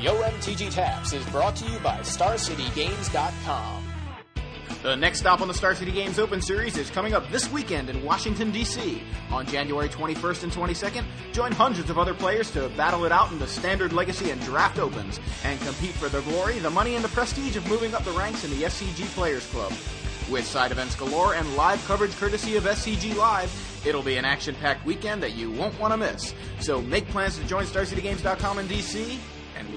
Yo MTG Taps is brought to you by StarCityGames.com. The next stop on the Star City Games Open Series is coming up this weekend in Washington, D.C. On January 21st and 22nd, join hundreds of other players to battle it out in the Standard Legacy and Draft Opens and compete for the glory, the money, and the prestige of moving up the ranks in the SCG Players Club. With side events galore and live coverage courtesy of SCG Live, it'll be an action packed weekend that you won't want to miss. So make plans to join StarCityGames.com in DC,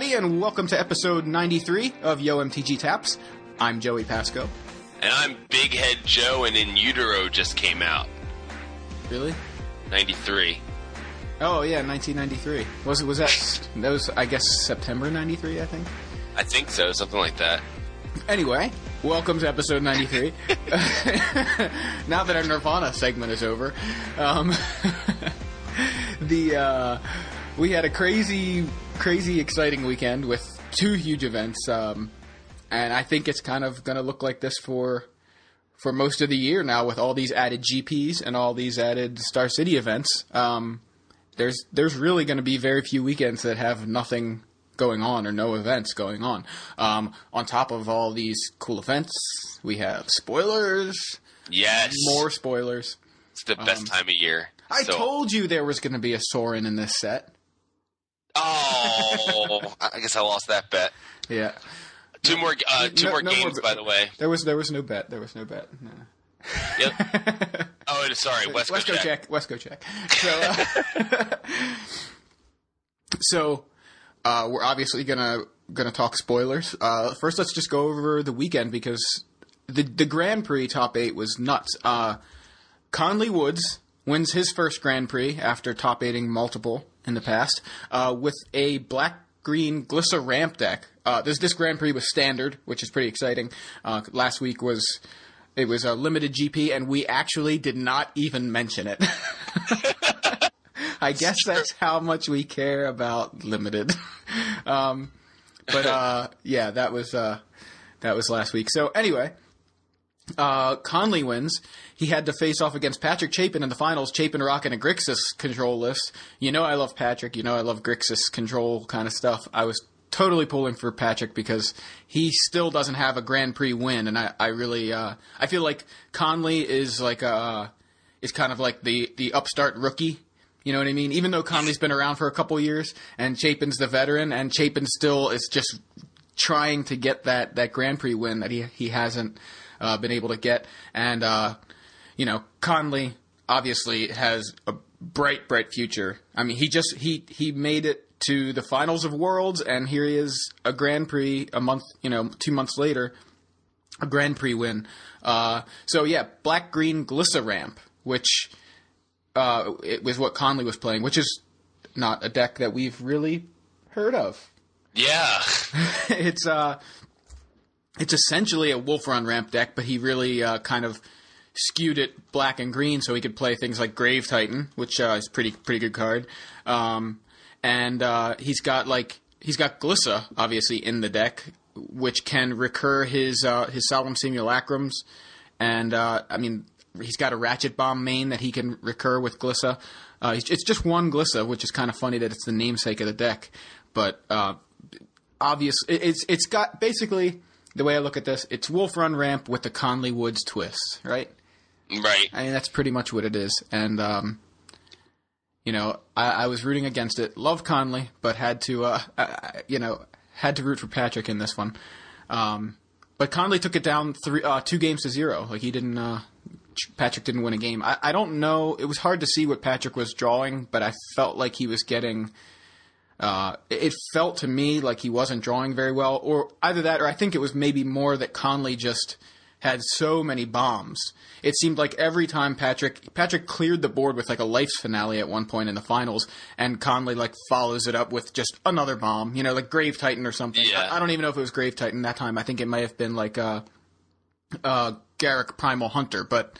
Everybody, and welcome to episode 93 of Yo MTG Taps. I'm Joey Pasco. And I'm Big Head Joe, and In Utero just came out. Really? 93. Oh yeah, 1993. Was it? Was that? That was, I guess, September 93. I think. I think so, something like that. Anyway, welcome to episode 93. now that our Nirvana segment is over, um, the uh, we had a crazy, crazy exciting weekend with two huge events, um, and I think it's kind of going to look like this for for most of the year now with all these added GPs and all these added Star City events. Um, there's there's really going to be very few weekends that have nothing going on or no events going on. Um, on top of all these cool events, we have spoilers, Yes. more spoilers. It's the best time of year. I So- told you there was going to be a Sorin in this set. Oh, I guess I lost that bet. Yeah, Two more, uh, two No- more no games, bet- by the way. there was there was no bet. There was no bet. No. Yep. Oh, sorry, Coast Go check. West Go check. So, uh, so uh, we're obviously gonna gonna talk spoilers. Uh, first, let's just go over the weekend because the the Grand Prix top eight was nuts. Uh, Conley Woods wins his first Grand Prix after top eighting multiple in the past uh, with a black green Glissa ramp deck. Uh, this this Grand Prix was standard, which is pretty exciting. Uh, last week was it was a limited GP, and we actually did not even mention it. I guess that's how much we care about limited. um, but uh, yeah, that was uh, that was last week. So anyway, uh, Conley wins. He had to face off against Patrick Chapin in the finals. Chapin rocking a Grixis control list. You know I love Patrick. You know I love Grixis control kind of stuff. I was totally pulling for Patrick because he still doesn't have a Grand Prix win, and I, I really uh, I feel like Conley is like a is kind of like the the upstart rookie. You know what I mean? Even though Conley's been around for a couple years and Chapin's the veteran, and Chapin still is just trying to get that, that Grand Prix win that he he hasn't uh, been able to get. And uh, you know, Conley obviously has a bright, bright future. I mean, he just he he made it to the finals of Worlds, and here he is a Grand Prix a month, you know, two months later, a Grand Prix win. Uh, so yeah, black green Glissa ramp, which uh, it was what Conley was playing, which is not a deck that we've really heard of. Yeah. it's uh, it's essentially a Wolf Run ramp deck, but he really uh, kind of skewed it black and green so he could play things like Grave Titan, which uh, is pretty pretty good card. Um, and uh, he's got like he's got Glissa obviously in the deck, which can recur his uh, his Solemn Simulacrums, and uh, I mean he's got a Ratchet Bomb main that he can recur with Glissa. Uh, it's just one Glissa, which is kind of funny that it's the namesake of the deck, but obvious it's it's got basically the way I look at this, it's Wolf Run ramp with the Conley Woods twist, right? Right. I mean, that's pretty much what it is. And, um, you know, I, I was rooting against it. Love Conley, but had to, uh, I, you know, had to root for Patrick in this one. Um, but Conley took it down three, uh, two games to zero. Like he didn't, uh, Patrick didn't win a game. I, I don't know. It was hard to see what Patrick was drawing, but I felt like he was getting Uh, it felt to me like he wasn't drawing very well, or either that, or I think it was maybe more that Conley just had so many bombs. It seemed like every time Patrick Patrick cleared the board with like a life's finale at one point in the finals, and Conley like follows it up with just another bomb, you know, like Grave Titan or something. Yeah. I, I don't even know if it was Grave Titan that time. I think it might have been like uh, uh, Garruk Primal Hunter, but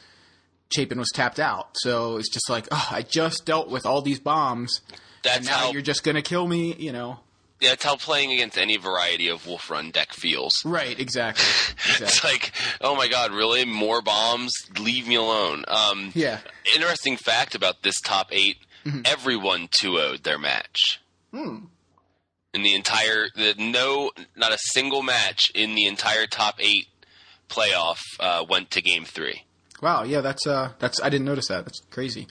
Chapin was tapped out. So it's just like, oh, I just dealt with all these bombs. That's and now how you're just gonna kill me, you know? Yeah, that's how playing against any variety of Wolf Run deck feels. Right, exactly. It's like, oh my god, really? More bombs? Leave me alone. Um, Yeah. Interesting fact about this top 8 Mm-hmm. everyone 2 0'd their match. Hmm. In the entire, the, no, not a single match in the entire top eight playoff uh, went to game three. Wow, yeah, that's uh, that's I didn't notice that. That's crazy.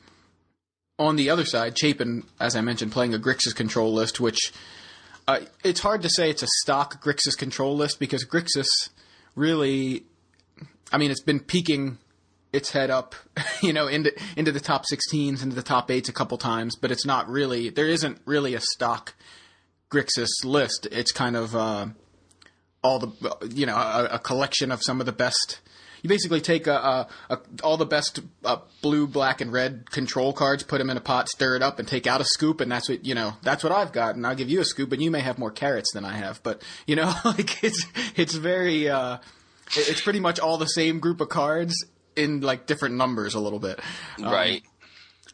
On the other side, Chapin, as I mentioned, playing a Grixis control list, which uh, it's hard to say it's a stock Grixis control list because Grixis really, I mean, it's been peaking its head up, you know, into into the top 16s, into the top eights a couple times, but it's not really. There isn't really a stock Grixis list. It's kind of uh, all the you know a, a collection of some of the best. You basically take a, a, a, all the best uh, blue, black, and red control cards, put them in a pot, stir it up, and take out a scoop, and that's what you know. That's what I've got, and I'll give you a scoop, and you may have more carrots than I have, but you know, like it's it's very uh, it- it's pretty much all the same group of cards in like different numbers a little bit. Um, right.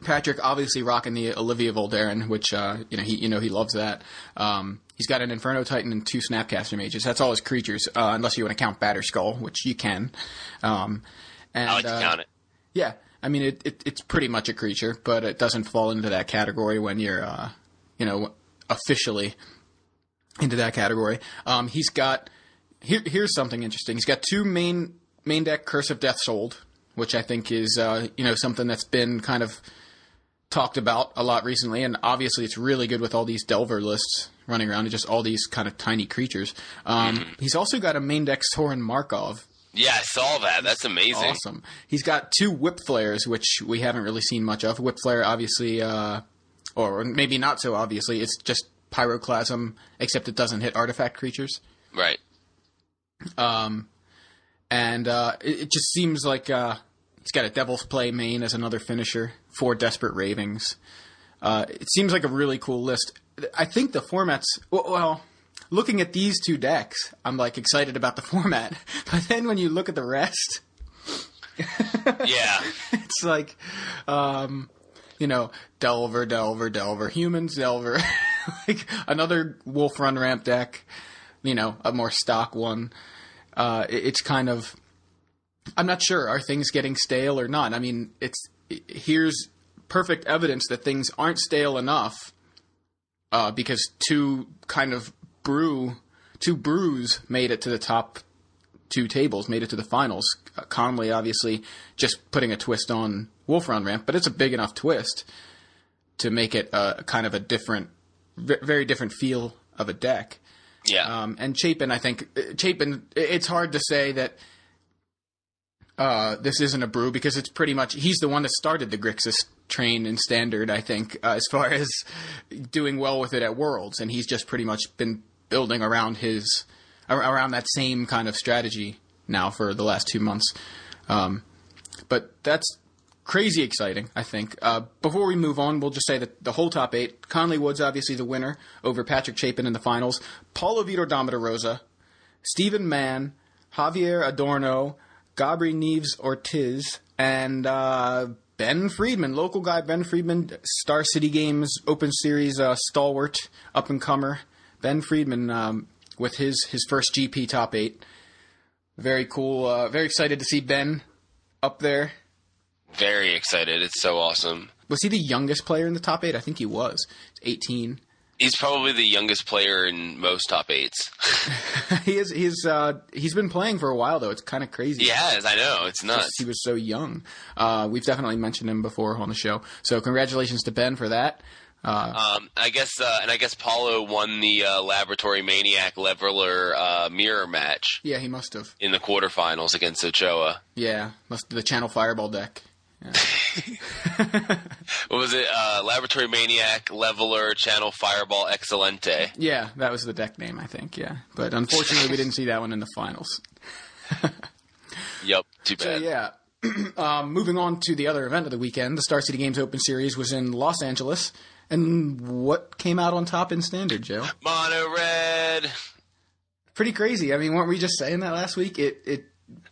Patrick obviously rocking the Olivia Voldaren, which uh, you know he you know he loves that. Um, he's got an Inferno Titan and two Snapcaster Mages. That's all his creatures, uh, unless you want to count Batterskull, which you can. Um, and, I like to uh, count it. Yeah, I mean it, it it's pretty much a creature, but it doesn't fall into that category when you're uh, you know officially into that category. Um, he's got here, here's something interesting. He's got two main main deck Curse of Death's Hold, which I think is uh, you know something that's been kind of talked about a lot recently, and obviously it's really good with all these Delver lists running around and just all these kind of tiny creatures. Um, He's also got a main deck Sorin Markov, Yeah, I saw that. That's amazing. awesome. He's got two Whipflares, which we haven't really seen much of. Whipflare, obviously, uh, or maybe not so obviously. It's just pyroclasm, except it doesn't hit artifact creatures. Right. Um, and uh, it, it just seems like uh, he's got a Devil's Play main as another finisher, four Desperate Ravings. Uh, it seems like a really cool list. I think the format's well, well. Looking at these two decks, I'm like excited about the format, but then when you look at the rest, Yeah. it's like, um, you know, Delver, Delver, Delver, Humans, Delver, like another Wolf Run Ramp deck, you know, a more stock one. Uh, it- it's kind of, I'm not sure. Are things getting stale or not? I mean, it's here's perfect evidence that things aren't stale enough uh, because two kind of brew, two brews made it to the top two tables, made it to the finals. Uh, Conley obviously just putting a twist on Wolf Run Ramp, but it's a big enough twist to make it a kind of a different, ve- very different feel of a deck. Yeah. Um, and Chapin, I think uh, Chapin. It's hard to say that uh, this isn't a brew because it's pretty much he's the one that started the Grixis train and standard. I think uh, as far as doing well with it at Worlds, and he's just pretty much been building around his around that same kind of strategy now for the last two months. Um, but that's crazy exciting, I think. Uh, before we move on, we'll just say that the whole top eight, Conley Woods obviously the winner over Patrick Chapin in the finals, Paulo Vitor Domita Rosa, Stephen Mann, Javier Adorno, Gabri Neves Ortiz, and uh, Ben Friedman, local guy Ben Friedman, Star City Games Open Series uh, stalwart, up and comer. Ben Friedman um, with his his first GP top eight. Very cool. Uh, very excited to see Ben up there. Very excited. It's so awesome. Was he the youngest player in the top eight? I think he was. 18. He's probably the youngest player in most top eights. he is. He's. Uh, he's been playing for a while though. It's kind of crazy. he has. I know. It's nuts. He was so young. Uh, we've definitely mentioned him before on the show. So congratulations to Ben for that. Uh, Um, I guess, uh, and I guess Paulo won the uh, Laboratory Maniac Leveler uh, mirror match yeah, he must have. in the quarterfinals against Ochoa. Yeah, must the Channel Fireball deck. What was it? Uh, Laboratory Maniac, Leveler, Channel Fireball, Excelente. Yeah, that was the deck name, I think. Yeah, but unfortunately, we didn't see that one in the finals. Yep, too So bad. yeah. um, moving on to the other event of the weekend, the Star City Games Open Series was in Los Angeles, and what came out on top in Standard, Joe? Mono Red. Pretty crazy. I mean, weren't we just saying that last week? It it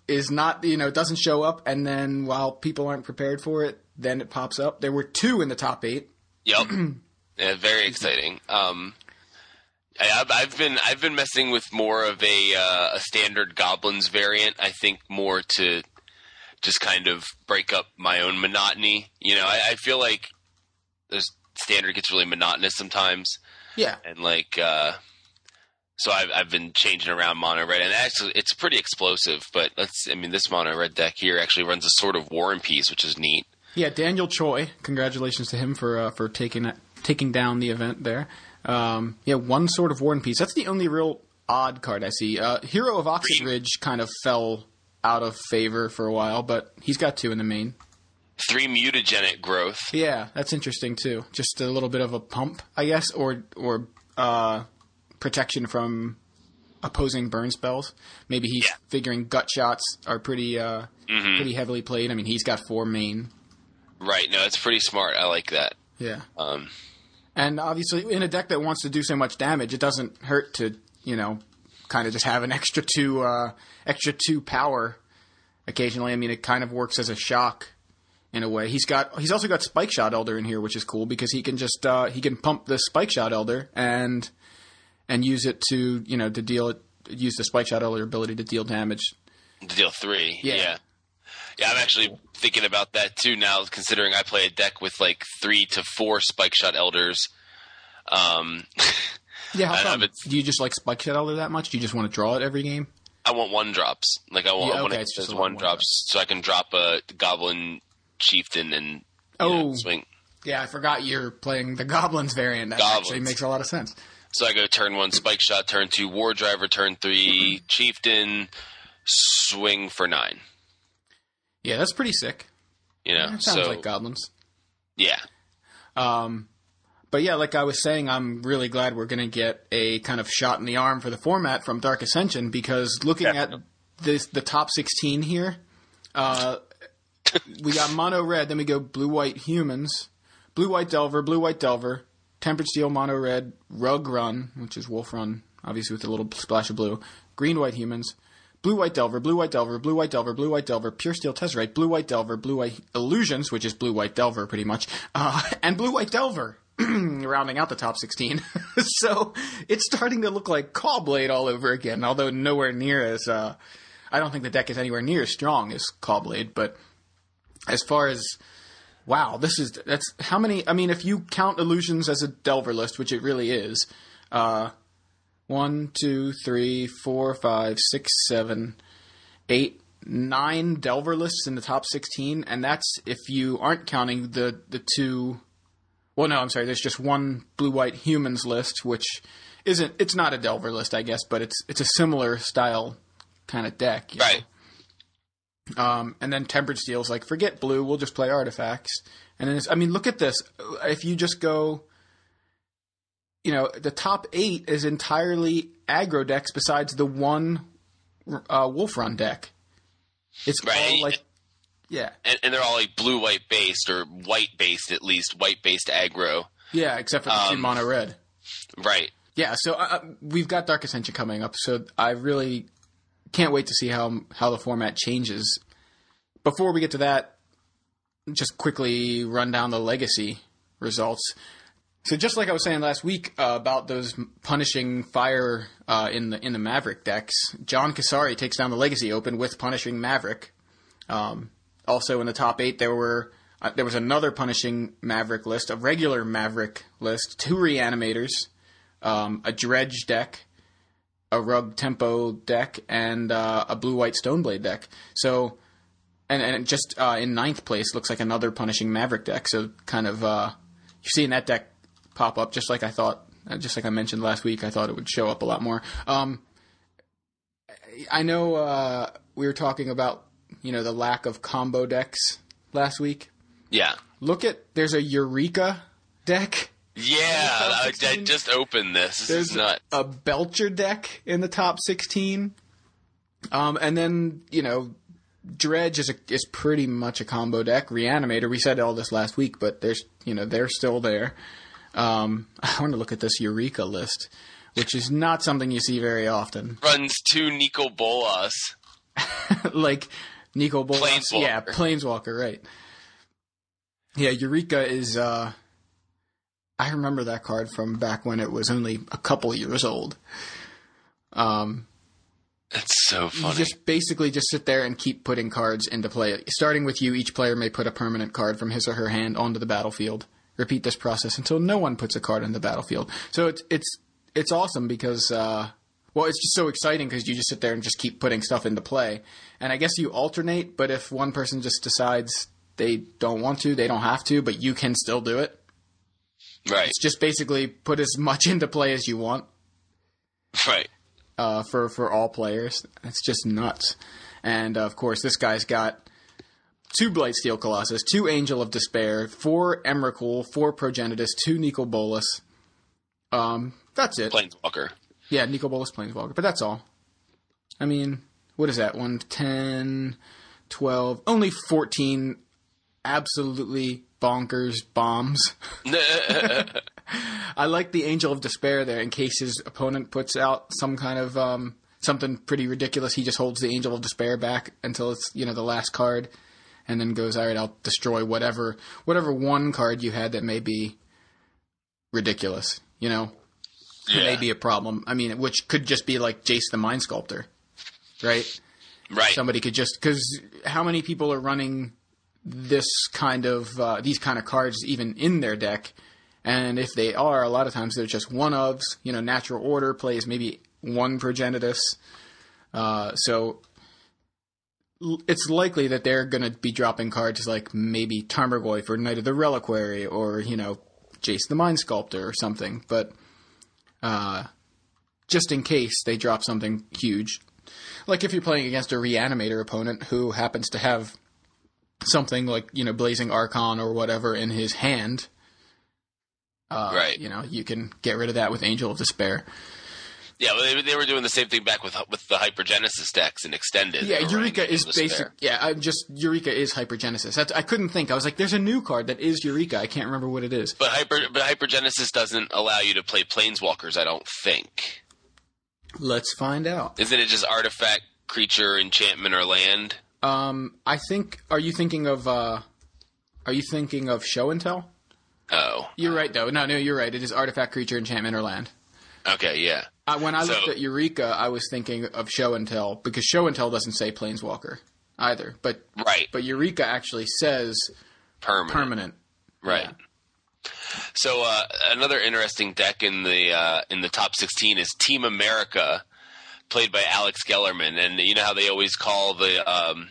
is not you know it doesn't show up, and then while people aren't prepared for it, then it pops up. There were two in the top eight. Yep. yeah, very exciting. Um, I, I've, I've been I've been messing with more of a uh, a standard goblins variant. I think more to just kind of break up my own monotony. You know, I, I feel like the standard gets really monotonous sometimes, Yeah, and like uh, so I've I've been changing around mono red, and actually it's pretty explosive. But let's I mean this mono red deck here actually runs a sort of War and Peace, which is neat. yeah. Daniel Choi, congratulations to him for uh, for taking taking down the event there. Um, yeah, one sort of War and Peace. That's the only real odd card I see. Uh, Hero of Oxid Green. Ridge kind of fell out of favor for a while, but he's got two in the main. Three mutagenic growth. Yeah, that's interesting too. Just a little bit of a pump, I guess, or or uh, protection from opposing burn spells. Maybe he's Yeah. figuring gut shots are pretty uh, Mm-hmm. pretty heavily played. I mean, he's got four main. Right. No, it's pretty smart. I like that. Yeah, Um, and obviously in a deck that wants to do so much damage, it doesn't hurt to you know kind of just have an extra two uh, extra two power occasionally. I mean, it kind of works as a shock in a way. He's got he's also got Spike Shot Elder in here, which is cool because he can just uh, he can pump the Spike Shot Elder and and use it to you know to deal use the Spike Shot Elder ability to deal damage. to deal three. Yeah. Yeah. yeah. I'm actually thinking about that too now, considering I play a deck with like three to four spike shot elders. Um, Yeah, how come? Do you just like Spike Shot Elder that much? Do you just want to draw it every game? I want one drops. Like I want, Yeah, I want it's just one one drops, so I can drop a goblin chieftain and you know, Oh. swing. Yeah, I forgot you're playing the Goblins variant. That Goblins. actually makes a lot of sense. So I go turn one spike shot, turn two war driver, turn three chieftain, swing for nine. Yeah, that's pretty sick. You know, That sounds so like Goblins. yeah, Um, but yeah, like I was saying, I'm really glad we're going to get a kind of shot in the arm for the format from Dark Ascension because looking at this, the top 16 here, uh, we got mono red, then we go blue white humans, blue white delver, blue white delver, tempered steel mono red, rug run, which is wolf run, obviously with a little splash of blue, green white humans, blue white delver, blue white delver, blue white delver, blue white delver, pure steel tesseract, blue white delver, blue white illusions, which is blue white delver pretty much, uh, and blue white delver. rounding out the top 16. so it's starting to look like Caw-Blade all over again, although nowhere near as, uh, I don't think the deck is anywhere near as strong as Caw-Blade, but as far as wow, this is that's how many? I mean, if you count illusions as a Delver list, which it really is, uh, one, two, three, four, five, six, seven, eight, nine Delver lists in the top sixteen, and that's if you aren't counting the the two. Well, no, I'm sorry. There's just one blue white humans list, which isn't. It's not a Delver list, I guess, but it's it's a similar style kind of deck. you know? Um, and then Tempered Steel's like, forget blue, we'll just play artifacts. And then it's, I mean, look at this. If you just go, you know, the top eight is entirely aggro decks besides the one uh, Wolf Run deck. It's Right. all like, yeah, And, and they're all like blue white based or white based at least, white based aggro. yeah, except for the two Um, mono red. Right. Yeah, so uh, we've got Dark Ascension coming up, so I really can't wait to see how how the format changes. Before we get to that, just quickly run down the legacy results. So just like I was saying last week uh, about those punishing fire uh, in the in the Maverick decks, John Kasari takes down the Legacy Open with punishing Maverick. Um, also in the top eight, there were uh, there was another punishing Maverick list, a regular Maverick list, two reanimators, um, a dredge deck, a rug tempo deck, and uh, a blue white stoneblade deck. So, and and just uh, in ninth place looks like another punishing Maverick deck. So kind of uh, you're seeing that deck pop up just like I thought, uh, just like I mentioned last week. I thought it would show up a lot more. Um, I know uh, we were talking about you know the lack of combo decks last week. Yeah. Look at there's a Eureka deck. Yeah, I, I just opened this. This There's is nuts. a Belcher deck in the top 16. Um, and then, you know, Dredge is a, is pretty much a combo deck. Reanimator, we said all this last week, but there's, you know, they're still there. Um, I want to look at this Eureka list, which is not something you see very often. Runs two Nicol Bolas. like Nicol Bolas. Planeswalker. Yeah, Planeswalker, right. Yeah, Eureka is, uh, I remember that card from back when it was only a couple years old. Um, It's so you funny. just basically just sit there and keep putting cards into play. Starting with you, each player may put a permanent card from his or her hand onto the battlefield. Repeat this process until no one puts a card in the battlefield. So it's it's it's awesome because uh, well, it's just so exciting because you just sit there and just keep putting stuff into play. And I guess you alternate, but if one person just decides they don't want to, they don't have to, but you can still do it. Right. It's just basically put as much into play as you want Right. uh, for for all players. It's just nuts. And uh, of course, this guy's got two Blightsteel Colossus, two Angel of Despair, four Emrakul, four Progenitus, two Nicol Bolas. Um, that's it. Planeswalker. Yeah, Nicol Bolas Planeswalker, but that's all. I mean, what is that? 1, 10, 12, only 14 absolutely bonkers bombs. I like the Angel of Despair there in case his opponent puts out some kind of um, something pretty ridiculous. He just holds the Angel of Despair back until it's you know the last card, and then goes, "All right, I'll destroy whatever whatever one card you had that may be ridiculous." You know, yeah. may be a problem. I mean, which could just be like Jace the Mind Sculptor, right? right. Somebody could just because how many people are running this kind of uh, these kind of cards even in their deck? And if they are, a lot of times they're just one ofs. You know, natural order plays maybe one progenitus. Uh, so it's likely that they're going to be dropping cards like maybe Tarmogoyf or Knight of the Reliquary or, you know, Jace the Mind Sculptor or something. But uh, just in case they drop something huge. Like if you're playing against a Reanimator opponent who happens to have something like, you know, Blazing Archon or whatever in his hand. Uh, Right. You know, you can get rid of that with Angel of Despair. Yeah, well, they, they were doing the same thing back with with the Hypergenesis decks and extended. Yeah, They were running Eureka is Angel of Despair. basic. Yeah, I'm just Eureka is hypergenesis. That's, I couldn't think. I was like, there's a new card that is Eureka. I can't remember what it is. But hyper, but hypergenesis doesn't allow you to play planeswalkers. I don't think. Let's find out. Isn't it just artifact, creature, enchantment, or land? Um, I think. Are you thinking of? uh Are you thinking of Show and Tell? Oh, You're right, though. No, no, you're right. It is artifact, creature, enchantment, or land. okay, yeah. Uh, when I So- looked at Eureka, I was thinking of Show and Tell because Show and Tell doesn't say Planeswalker either. But Right, but Eureka actually says permanent. permanent. Right. So uh, another interesting deck in the uh, in the top 16 is Team America, played by Alex Gellerman, and you know how they always call the um,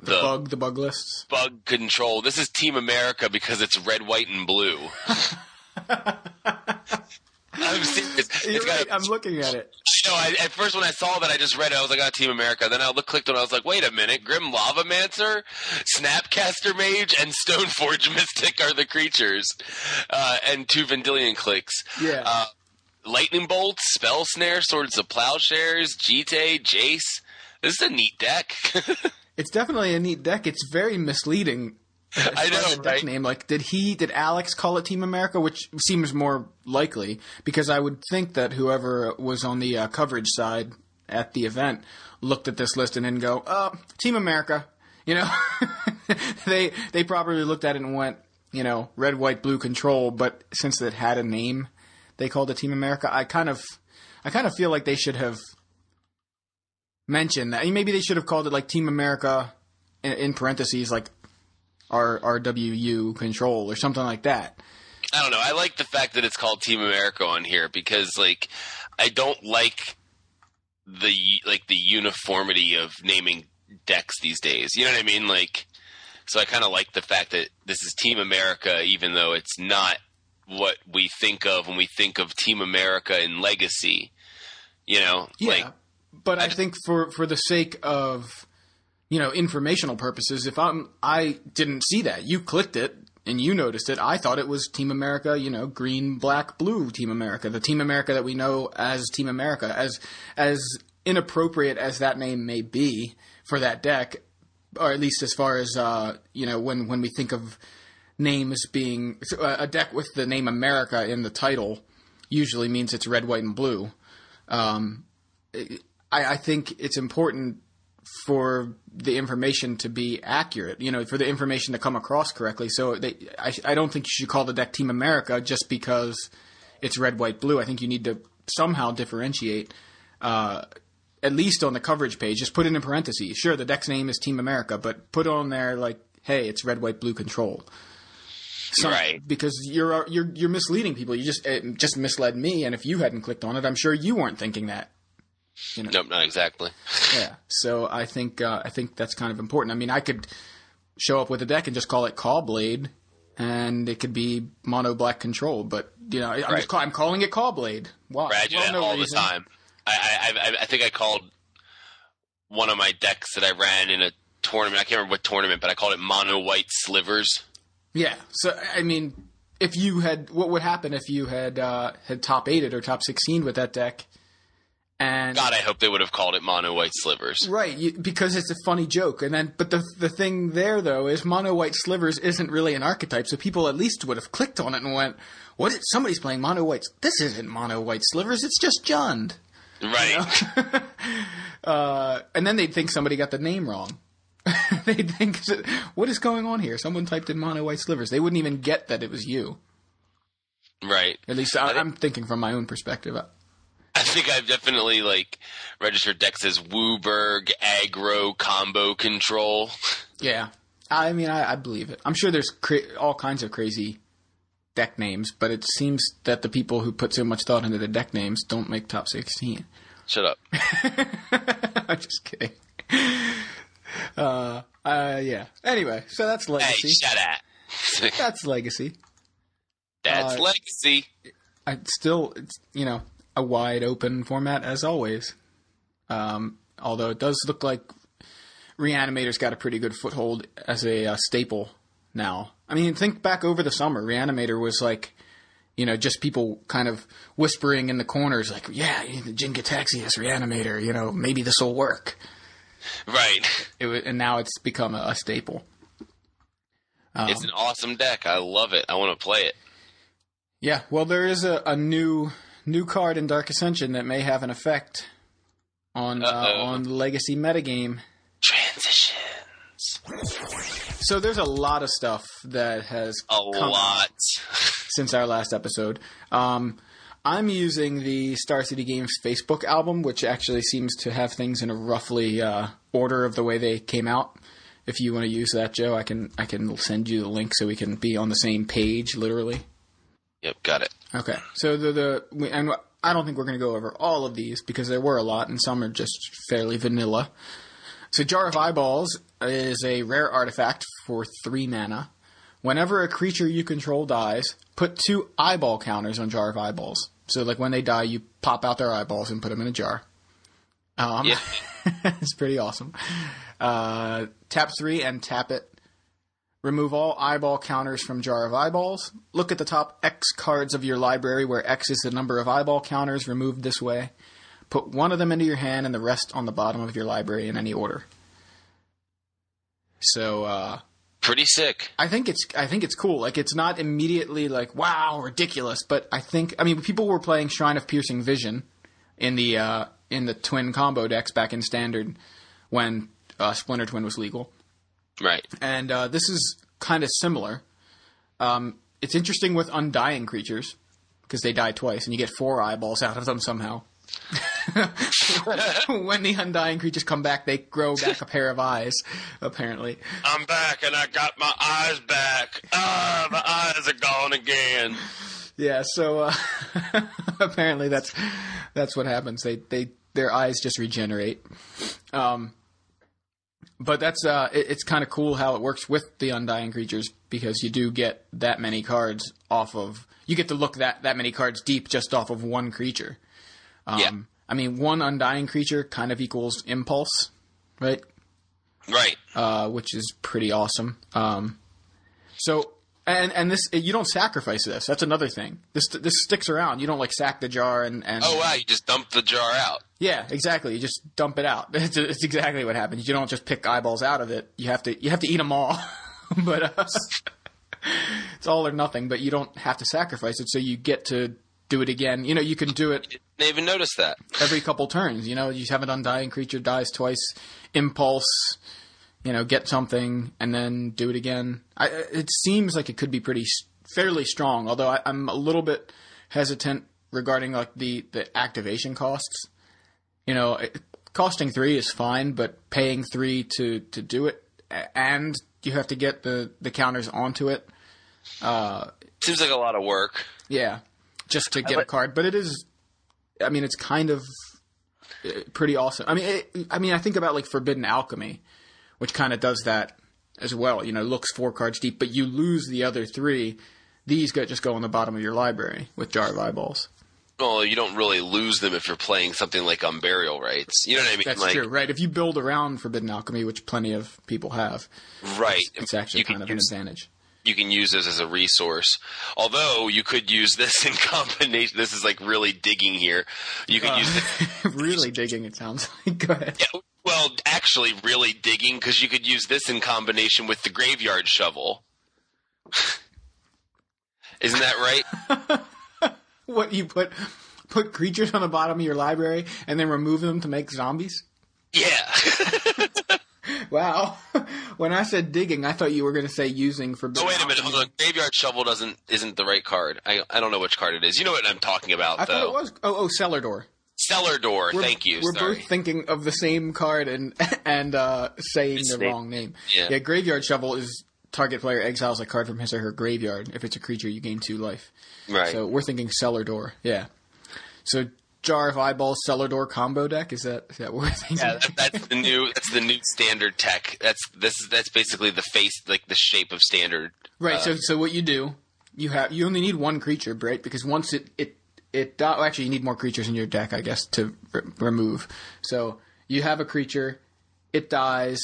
The, the bug, the bug lists. bug control. This is Team America because it's red, white, and blue. I'm serious. You're It's got right. a- I'm looking at it. No, I, at first when I saw that, I just read it. I was like, "Oh, Team America." Then I looked, clicked on. it, I was like, "Wait a minute! Grim Lavamancer, Snapcaster Mage, and Stoneforge Mystic are the creatures, uh, and two Vendilion Cliques. Yeah. Uh, Lightning bolts, Spell Snare, Swords of Plowshares, Jitte, Jace. This is a neat deck. It's definitely a neat deck. It's very misleading. I know, the deck right? Name like, did he? Did Alex call it Team America? Which seems more likely because I would think that whoever was on the uh, coverage side at the event looked at this list and then go, "Uh, Team America." You know, they they probably looked at it and went, you know, red, white, blue control. But since it had a name, they called it Team America. I kind of, I kind of feel like they should have mentioned that. Maybe they should have called it like Team America in, in parentheses, like R RWU control or something like that. I don't know. I like the fact that it's called Team America on here because, like, I don't like the like the uniformity of naming decks these days. You know what I mean? Like, so I kind of like the fact that this is Team America, even though it's not what we think of when we think of Team America and Legacy. You know, like but I think for for the sake of you know, informational purposes, if I'm, I didn't see that, you clicked it and you noticed it. I thought it was Team America, you know, green, black, blue Team America, the Team America that we know as Team America, as as inappropriate as that name may be for that deck, or at least as far as uh, you know, when when we think of names being a deck with the name America in the title, usually means it's red, white, and blue. Um, I, I think it's important for the information to be accurate, you know, for the information to come across correctly. So they, I, I don't think you should call the deck Team America just because it's red, white, blue. I think you need to somehow differentiate, uh, at least on the coverage page. Just put it in parentheses. Sure, the deck's name is Team America, but put on there like, hey, it's red, white, blue control. Some, Right. Because you're you're you're misleading people. You just just misled me, and if you hadn't clicked on it, I'm sure you weren't thinking that. Nope, not exactly. Yeah. So I think uh, I think that's kind of important. I mean, I could show up with a deck and just call it Caw-Blade, and it could be mono black control. But you know, I'm Right. just call, I'm calling it Caw-Blade. Why? Right, Well, that no all reason. the time. I, I, I think I called one of my decks that I ran in a tournament. I can't remember what tournament, but I called it mono white slivers. Yeah. So I mean, if you had, what would happen if you had uh, had top eighted or top sixteen with that deck? And God, I hope they would have called it mono white slivers. Right, you, because it's a funny joke, and then but the the thing there though is mono white slivers isn't really an archetype, so people at least would have clicked on it and went, "What? Is, somebody's playing mono whites? This isn't mono white slivers. It's just Jund." Right. Uh, and then they'd think somebody got the name wrong. they'd think, "What is going on here? Someone typed in mono white slivers." They wouldn't even get that it was you. Right. At least I, I'm thinking from my own perspective. I think I've definitely like registered decks as Wooburg aggro combo control. Yeah, I mean, I, I believe it. I'm sure there's cra- all kinds of crazy deck names, but it seems that the people who put so much thought into the deck names don't make top 16. Shut up. I'm just kidding. Uh, uh, yeah. Anyway, so that's legacy. Hey, shut up. that's legacy. That's Uh, legacy. I still, it's you know, a wide open format as always. Um, although it does look like Reanimator's got a pretty good foothold as a uh, staple now. I mean, think back over the summer. Reanimator was like, you know, just people kind of whispering in the corners, like, "Yeah, the Jin-Gitaxias Reanimator. You know, maybe this will work." Right. It wa and now it's become a, a staple. Um, it's an awesome deck. I love it. I want to play it. Yeah, well, there is a, a new new card in Dark Ascension that may have an effect on uh, on the Legacy metagame. Transitions. So there's a lot of stuff that has A come lot. since our last episode. Um, I'm using the Star City Games Facebook album, which actually seems to have things in a roughly uh, order of the way they came out. If you want to use that, Joe, I can I can send you the link so we can be on the same page, literally. Yep, got it. Okay, so the the we, and I don't think we're going to go over all of these because there were a lot, and some are just fairly vanilla. So, Jar of Eyeballs is a rare artifact for three mana. Whenever a creature you control dies, put two eyeball counters on Jar of Eyeballs. So, like when they die, you pop out their eyeballs and put them in a jar. Um, Yeah. it's pretty awesome. Uh, tap three and tap it. Remove all eyeball counters from Jar of Eyeballs. Look at the top X cards of your library where X is the number of eyeball counters removed this way. Put one of them into your hand and the rest on the bottom of your library in any order. So uh, Pretty sick. I think it's I think it's cool. Like it's not immediately like wow ridiculous, but I think I mean people were playing Shrine of Piercing Vision in the uh, in the twin combo decks back in Standard when uh, Splinter Twin was legal Right. and uh, this is kind of similar. Um, it's interesting with undying creatures because they die twice, and you get four eyeballs out of them somehow. when the undying creatures come back, they grow back a pair of eyes. Apparently, I'm back and I got my eyes back. Ah, my eyes are gone again. yeah. So uh, apparently, that's that's what happens. They they their eyes just regenerate. Um, but that's uh, it, it's kind of cool how it works with the undying creatures because you do get that many cards off of. You get to look that that many cards deep just off of one creature. Um, Yeah. I mean, one undying creature kind of equals impulse, right? Right. uh, which is pretty awesome. Um, so and and this you don't sacrifice this. That's another thing. This this sticks around. You don't like sack the jar and and Oh wow, you just dump the jar out. yeah, exactly. You just dump it out. It's, it's exactly what happens. You don't just pick eyeballs out of it. You have to you have to eat them all. but uh, it's all or nothing. But you don't have to sacrifice it, so you get to do it again. You know, you can do it Didn't even notice that. every couple turns. You know, you have an undying creature dies twice, impulse. You know, get something and then do it again. I, it seems like it could be pretty fairly strong. Although I, I'm a little bit hesitant regarding like the the activation costs. You know, it, costing three is fine, but paying three to to do it and you have to get the the counters onto it. Uh, Seems like a lot of work. Yeah, just to get a card, but it is. I mean, it's kind of uh, pretty awesome. I mean, it, I mean, I think about like Forbidden Alchemy, which kind of does that as well. You know, looks four cards deep, but you lose the other three. These go, just go on the bottom of your library with Jar of Eyeballs. Well, you don't really lose them if you're playing something like Unburial Rites. You know what I mean? That's like, true, right? If you build around Forbidden Alchemy, which plenty of people have, Right. it's actually you kind of use, an advantage. You can use this as a resource. Although you could use this in combination. This is like really digging here. You could use uh, this. really digging, it sounds like. Go ahead. Yeah, well, actually, really digging because you could use this in combination with the graveyard shovel. Isn't that right? What you put put creatures on the bottom of your library and then remove them to make zombies? Yeah. Wow. when I said digging, I thought you were going to say using for. oh wait a minute, hold on. Graveyard shovel doesn't isn't the right card. I I don't know which card it is. You know what I'm talking about I though. thought it was. Oh, oh, cellar door. Cellar door. We're- Thank you. We're Sorry. both thinking of the same card and and uh, saying the Mistake. wrong name. Yeah. graveyard shovel is target player exiles a card from his or her graveyard. If it's a creature, you gain two life. right. So we're thinking cellar door. Yeah. So jar of eyeballs, cellar door combo deck. Is that is that what we're thinking? Yeah, that, that's the new. That's the new standard tech. That's this. is That's basically the face, like the shape of standard. Right. so uh, so what you do, you have you only need one creature, right? Because once it it it oh, actually you need more creatures in your deck, I guess, to r- remove. So you have a creature, it dies.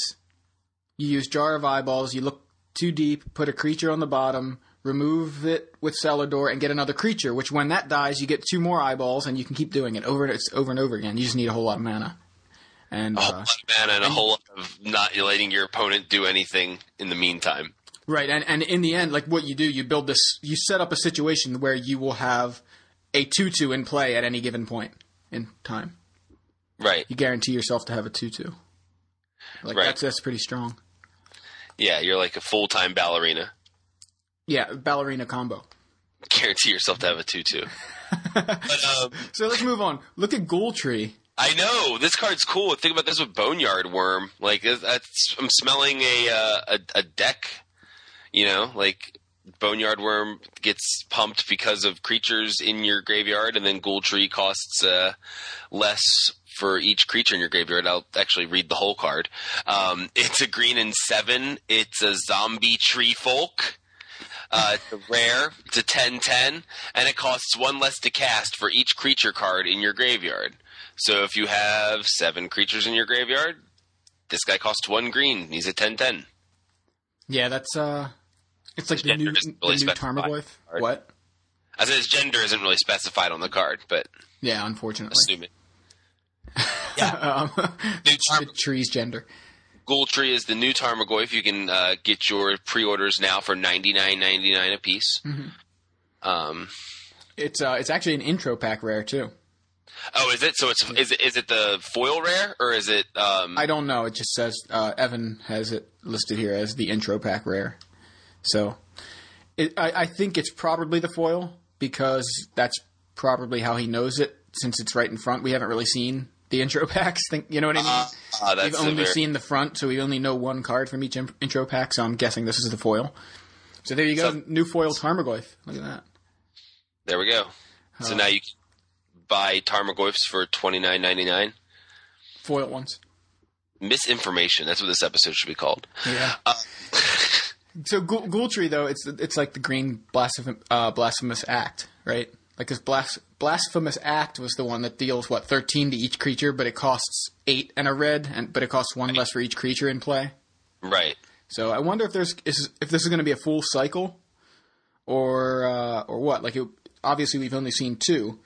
You use jar of eyeballs. You look too deep, put a creature on the bottom, remove it with cellar door, and get another creature. Which when that dies, you get two more eyeballs, and you can keep doing it over and it's over and over again. You just need a whole lot of mana. And A whole uh, lot of mana and a whole lot of not letting your opponent do anything in the meantime. Right, and and in the end, like what you do, you build this, you set up a situation where you will have a two-two in play at any given point in time. Right. You guarantee yourself to have a two-two. Like Right. that's that's pretty strong. Yeah, you're like a full time ballerina. Yeah, ballerina combo. Guarantee yourself to have a two-two. but um, So let's move on. Look at Ghoultree. I know this card's cool. Think about this with Boneyard Wurm. Like I'm smelling a, uh, a a deck. You know, like Boneyard Wurm gets pumped because of creatures in your graveyard, and then Ghoultree costs uh, less for each creature in your graveyard. I'll actually read the whole card. Um, it's a green and seven. It's a zombie tree folk. Uh, it's a rare. It's a 10-10, and it costs one less to cast for each creature card in your graveyard. So if you have seven creatures in your graveyard, this guy costs one green. He's a 10-10. Yeah, that's uh, it's like the new really the new. Tarmogoyf. What? I said his gender isn't really specified on the card, but Yeah, unfortunately. assume it. um, New Tar- the tree's gender. Ghoul is the new Tarmogoyf. You can uh, get your pre-orders now for ninety nine ninety nine a piece. Um, It's uh, it's actually an intro pack rare too. oh, is it? So it's is it is it the foil rare or is it? Um, I don't know. It just says uh, Evan has it listed here as the intro pack rare. So it, I, I think it's probably the foil because that's probably how he knows it since it's right in front. We haven't really seen the intro packs. Think you know what I mean? uh, that's We've only very- seen the front, so we only know one card from each in- intro pack. So I'm guessing this is the foil. So there you go, So- new foil Tarmogoyf. Look at that. There we go. So Uh, now you can buy Tarmogoyfs for twenty nine ninety nine. Foil ones. Misinformation. That's what this episode should be called. Yeah. Uh, So Ghoul, Ghoultree though, it's it's like the green blasphemous, uh, blasphemous act, right? Like this blas- blasphemous act was the one that deals what thirteen to each creature, but it costs eight and a red, and but it costs one less for each creature in play. Right. So I wonder if there's is, if this is going to be a full cycle, or uh, or what. Like it, obviously we've only seen two,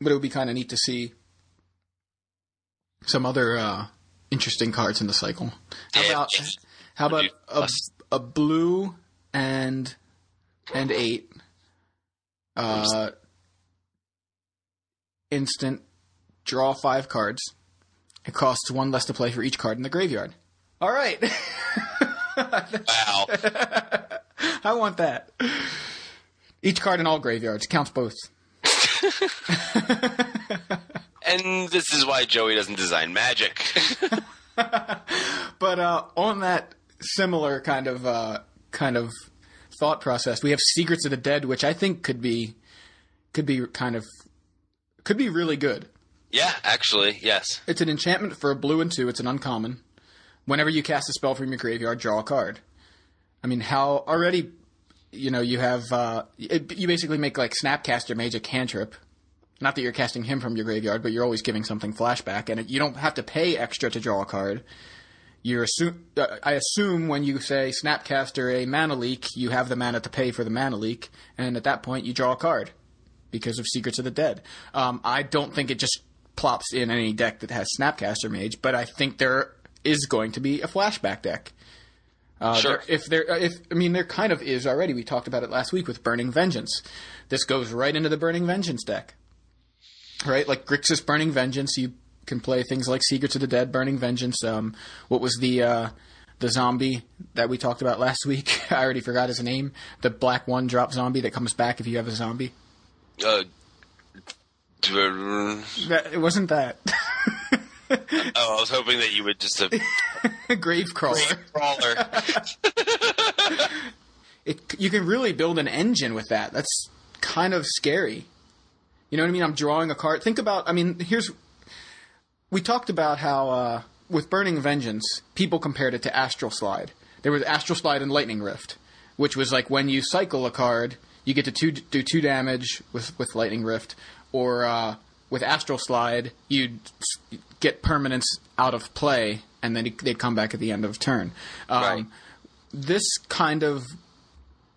but it would be kind of neat to see some other uh, interesting cards in the cycle. How Yeah, about how about a, a blue and and eight uh, instant draw five cards. It costs one less to play for each card in the graveyard. All right. Wow. I want that. Each card in all graveyards counts both. and this is why Joey doesn't design magic. But uh, on that similar kind of uh, kind of thought process, we have Secrets of the Dead, which I think could be could be kind of could be really good. yeah, actually, yes. It's an enchantment for a blue and two. It's an uncommon. Whenever you cast a spell from your graveyard, draw a card. I mean, how already, you know, you have uh, it, you basically make like Snapcaster Mage a cantrip. Not that you're casting him from your graveyard, but you're always giving something flashback, and it, you don't have to pay extra to draw a card. You're assume, uh, I assume when you say Snapcaster a mana leak, you have the mana to pay for the mana leak, and at that point you draw a card because of Secrets of the Dead. Um, I don't think it just plops in any deck that has Snapcaster Mage, but I think there is going to be a flashback deck. Uh, Sure. there- if there, if I mean, there kind of is already. We talked about it last week with Burning Vengeance. This goes right into the Burning Vengeance deck, right? Like Grixis Burning Vengeance. You can play things like Secrets of the Dead, Burning Vengeance. Um, what was the uh, the zombie that we talked about last week? I already forgot his name. The black one drop zombie that comes back if you have a zombie. Uh, That, it wasn't that. Oh, I was hoping that you would just have Gravecrawler. it you can really build an engine with that. That's kind of scary. You know what I mean? I'm drawing a card. Think about. I mean, here's. We talked about how uh, with Burning Vengeance, people compared it to Astral Slide. There was Astral Slide and Lightning Rift, which was like when you cycle a card, you get to two, do two damage with with Lightning Rift, or uh, with Astral Slide, you'd get permanents out of play, and then they'd come back at the end of turn. Um, Right. This kind of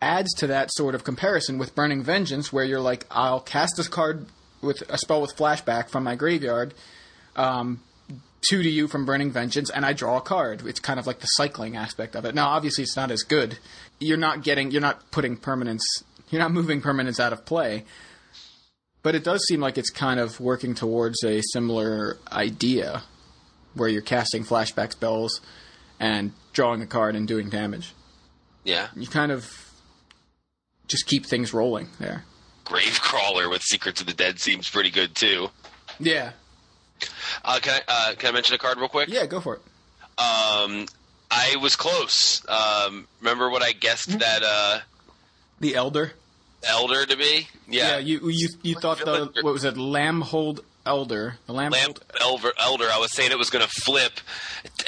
adds to that sort of comparison with Burning Vengeance, where you're like, I'll cast this card with a spell with flashback from my graveyard, um, two to you from Burning Vengeance, and I draw a card. It's kind of like the cycling aspect of it. Now, obviously, it's not as good. You're not getting, you're not putting permanence, you're not moving permanents out of play. But it does seem like it's kind of working towards a similar idea, where you're casting flashback spells and drawing a card and doing damage Yeah. you kind of just keep things rolling there. Gravecrawler with Secrets of the Dead seems pretty good too. Yeah. Uh, can I uh, can I mention a card real quick? Yeah, go for it. Um, I was close. Um, remember what I guessed that uh, The Elder. elder to be? Yeah, Yeah, you you you thought the what was it? Lambholt Elder. The Lamp Lambholt. elder, elder. I was saying it was going to flip,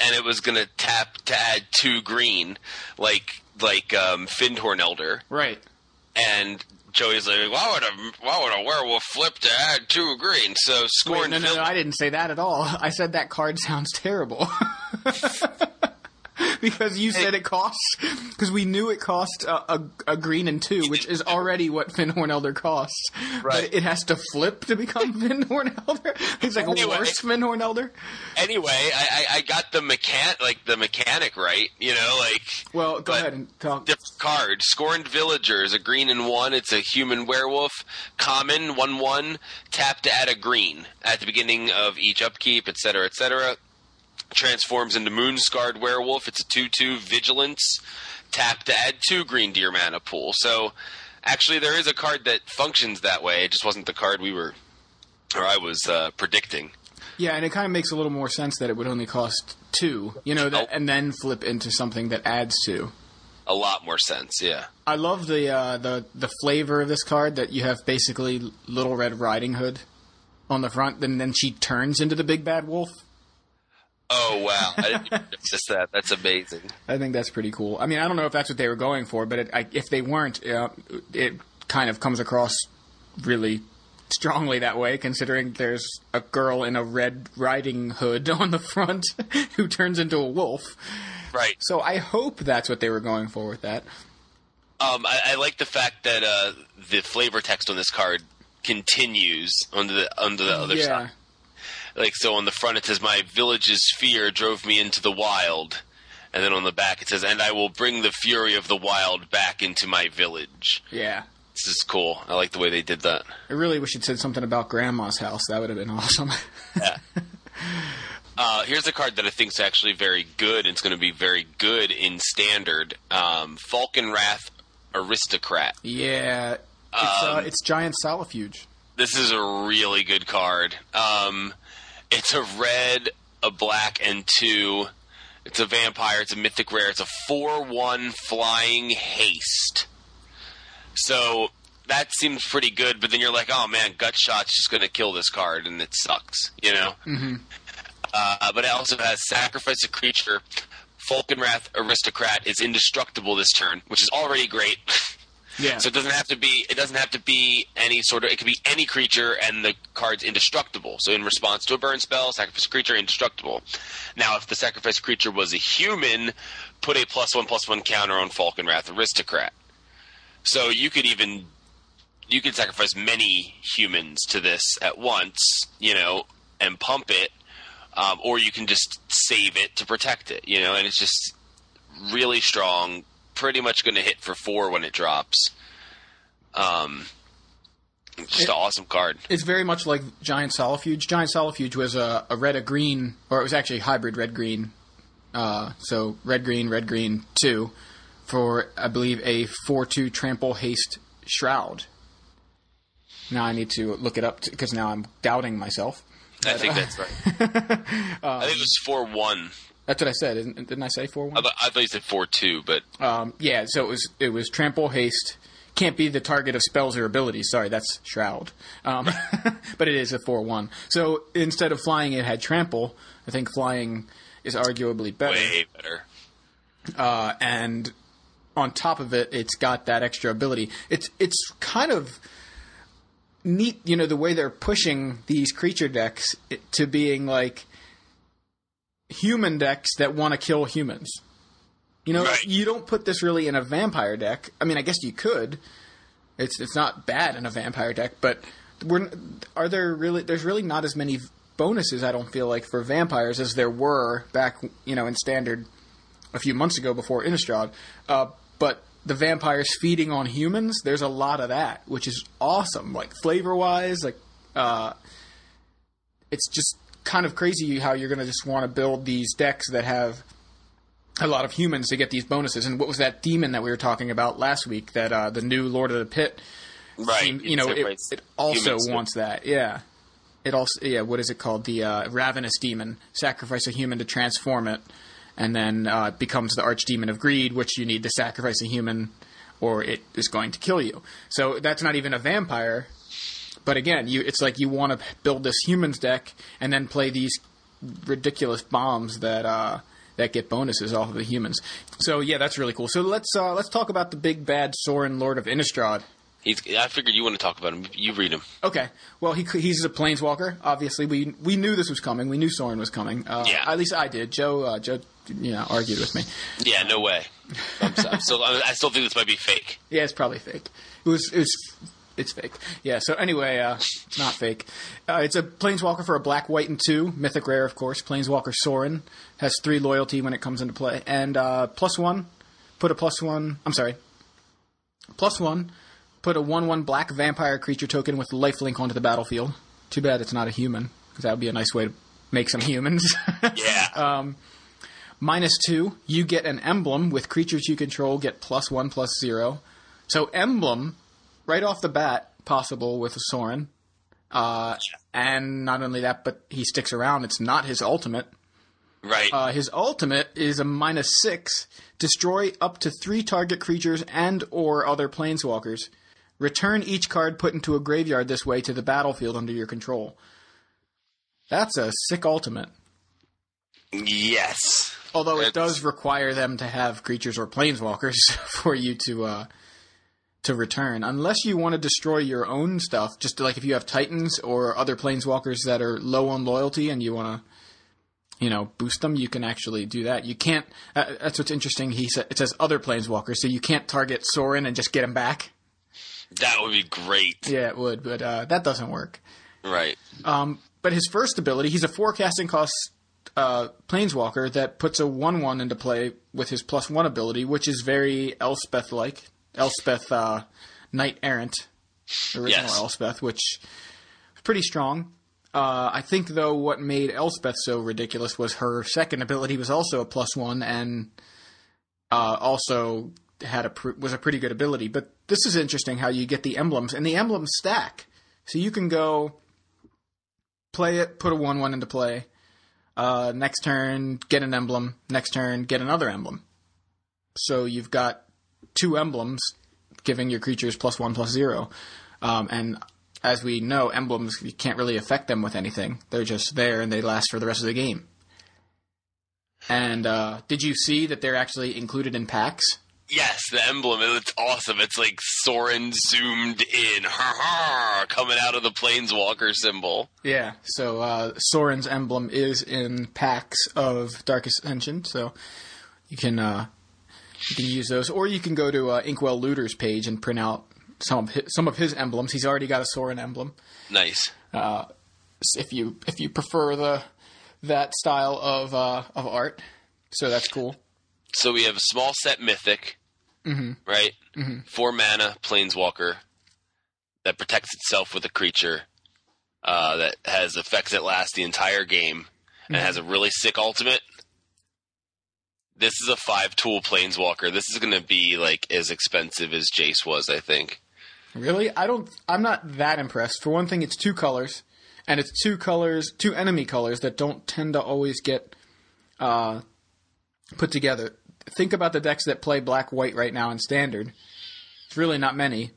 and it was going to tap to add two green, like like um, Findhorn Elder. Right. And Joey's like, why would a why would a werewolf flip to add two green? So Wait, scorn no, no, no, I didn't say that at all. I said that card sounds terrible. because you said it costs, because we knew it cost a, a, a green and two, which is already what Findhorn Elder costs. Right. But it has to flip to become Findhorn Elder. It's like Anyway. a worse Findhorn Elder. anyway, I, I, I got the mechan like the mechanic right. You know, like Well, go ahead and talk. different card. Scorned Villager is a green and one. It's a human werewolf. Common one one. Tap to add a green at the beginning of each upkeep, etc., etc. Transforms into Moonscarred Werewolf. It's a two two vigilance. Tap to add two green Deer mana pool. So actually, there is a card that functions that way. It just wasn't the card we were, or I was uh, predicting. Yeah, and it kind of makes a little more sense that it would only cost two, you know, that, Oh. and then flip into something that adds two. A lot more sense, yeah. I love the uh, the the flavor of this card that you have basically Little Red Riding Hood on the front, and then she turns into the big bad wolf. Oh wow, I didn't notice that. That's amazing. I think that's pretty cool. I mean, I don't know if that's what they were going for, but it, I, if they weren't, uh, it kind of comes across really strongly that way, considering there's a girl in a red riding hood on the front who turns into a wolf. Right. So I hope that's what they were going for with that. Um, I, I like the fact that uh, the flavor text on this card continues under the under the other yeah. side. Like so, on the front it says, "My village's fear drove me into the wild," and then on the back it says, "And I will bring the fury of the wild back into my village." Yeah. This is cool. I like the way they did that. I really wish it said something about grandma's house. That would have been awesome. Uh, here's a card that I think is actually very good, and it's going to be very good in standard. Um, Falkenrath Aristocrat. yeah. It's, uh, Um, it's giant Solifuge. This is a really good card. Um, it's a red, a black, and two. It's a vampire. It's a mythic rare. It's a four-one flying haste. So that seems pretty good. But then you're like, oh man, gut shot's just going to kill this card, and it sucks. You know. Mm-hmm. Uh, but it also has sacrifice a creature. Falkenrath Aristocrat is indestructible this turn, which is already great. Yeah. So it doesn't have to be it doesn't have to be any sort of it could be any creature and the card's indestructible. So in response to a burn spell, sacrifice creature indestructible. Now if the sacrifice creature was a human, put a plus one plus one counter on Falkenrath Aristocrat. So you could even you could sacrifice many humans to this at once, you know, and pump it, um, or you can just save it to protect it, you know, and it's just really strong, pretty much going to hit for four when it drops. Um, just It- an awesome card. It's very much like Giant Solifuge. Giant Solifuge was a, a red, a green, or it was actually hybrid red green. Uh, so red green, red green two for I believe a four two trample haste shroud. Now I need to look it up because now I'm doubting myself. I think that's right. I think it was four one. That's what I said, isn't, didn't I say four I, one? I thought you said four two, but Um, yeah, so it was it was trample haste. Can't be the target of spells or abilities. Sorry, that's shroud. Um, but it is a four one. So instead of flying, it had trample. I think flying is arguably better. way better. Uh, and on top of it, it's got that extra ability. It's it's kind of neat, you know, the way they're pushing these creature decks to being like human decks that want to kill humans. You know, Right. you don't put this really in a vampire deck. I mean, I guess you could. It's it's not bad in a vampire deck, but we're are there really? There's really not as many bonuses. I don't feel like for vampires as there were back, you know, in standard a few months ago before Innistrad. Uh, but the vampires feeding on humans, there's a lot of that, which is awesome. Like flavor wise, like uh, it's just kind of crazy how you're going to just want to build these decks that have a lot of humans to get these bonuses. And what was that demon that we were talking about last week? That uh, the new Lord of the Pit, Right. seemed- you know, it, it also wants that. Yeah. It also, yeah. What is it called? The uh, ravenous demon. Sacrifice a human to transform it, and then uh, it becomes the archdemon of greed, which you need to sacrifice a human, or it is going to kill you. So that's not even a vampire. But again, you it's like you want to build this humans deck and then play these ridiculous bombs that uh, that get bonuses off of the humans. So yeah, that's really cool. So let's uh, let's talk about the big bad Sorin Lord of Innistrad. He's, I figured you want to talk about him. You read him. Okay. Well, he he's a planeswalker. Obviously, we we knew this was coming. We knew Sorin was coming. Uh, Yeah. At least I did. Joe uh, Joe you know argued with me. Yeah, no way. I'm, I'm still, I still think this might be fake. Yeah, it's probably fake. It was it was it's fake. Yeah. So anyway, uh, it's not fake. Uh, it's a planeswalker for a black, white, and two mythic rare, of course. Planeswalker Sorin has three loyalty when it comes into play, and uh, plus one. Put a plus one. I'm sorry. Plus one. Put a one-one black vampire creature token with lifelink onto the battlefield. Too bad it's not a human, because that would be a nice way to make some humans. Yeah. minus two, you get an emblem with creatures you control get plus one plus zero. So emblem, right off the bat, possible with a Sorin. Uh, and not only that, but he sticks around. It's not his ultimate. right. Uh, his ultimate is a minus six. Destroy up to three target creatures and or other planeswalkers. Return each card put into a graveyard this way to the battlefield under your control. That's a sick ultimate. yes. Although it does require them to have creatures or planeswalkers for you to uh, to return unless you want to destroy your own stuff. Just like if you have Titans or other planeswalkers that are low on loyalty and you want to you know, boost them, you can actually do that. You can't. Uh, that's what's interesting. He said it says other planeswalkers, so you can't target Sorin and just get him back. That would be great. Yeah, it would, but uh, that doesn't work. Right. Um, but his first ability, he's a forecasting cost uh, planeswalker that puts a one-one into play with his plus one ability, which is very Elspeth-like. Elspeth, uh, Knight Errant, original Yes. Elspeth, which is pretty strong. Uh, I think though what made Elspeth so ridiculous was her second ability was also a plus one and uh, also had a pr- was a pretty good ability. But this is interesting how you get the emblems and the emblems stack, so you can go play it, put a one one into play. Uh, next turn, get an emblem. Next turn, get another emblem. So you've got two emblems giving your creatures plus one plus zero. Um, and as we know, emblems you can't really affect them with anything. They're just there and they last for the rest of the game. And uh, did you see that they're actually included in packs? Yes, the emblem. It's awesome. It's like Sorin zoomed in, ha ha, coming out of the planeswalker symbol. Yeah. So uh, Sorin's emblem is in packs of Dark Ascension, so you can uh, you can use those, or you can go to uh, Inkwell Looter's page and print out some of his, some of his emblems. He's already got a Sorin emblem. Nice. Uh, if you if you prefer the that style of uh, of art, so that's cool. So we have a small set mythic, right? Four mana planeswalker that protects itself with a creature uh, that has effects that last the entire game and has a really sick ultimate. This is a five tool planeswalker. This is going to be like as expensive as Jace was, I think. Really, I don't. I'm not that impressed. For one thing, it's two colors, and it's two colors, two enemy colors that don't tend to always get uh, put together. Think about the decks that play black white right now in standard. It's really not many.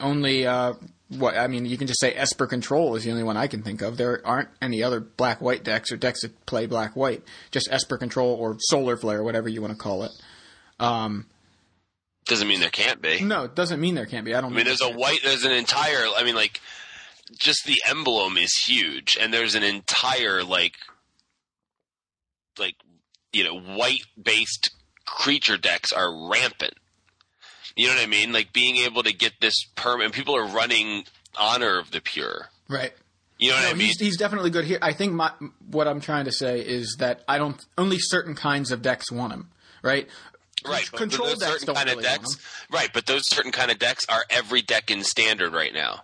Only uh, what I mean, you can just say Esper Control is the only one I can think of. There aren't any other black white decks or decks that play black white. Just Esper Control or Solar Flare, whatever you want to call it. Um, Doesn't mean there can't be. no, it doesn't mean there can't be. I don't. I mean, there's a white, there's an entire, I mean, like, just the emblem is huge, and there's an entire, like, like, you know, white based creature decks are rampant. You know what I mean? Like, being able to get this permanent, people are running Honor of the Pure. right. You know what No, I mean? he's, he's definitely good here. I think my, what I'm trying to say is that I don't only certain kinds of decks want him, right? right. Control those decks certain don't kind really of want decks, him. right? But those certain kind of decks are every deck in standard right now.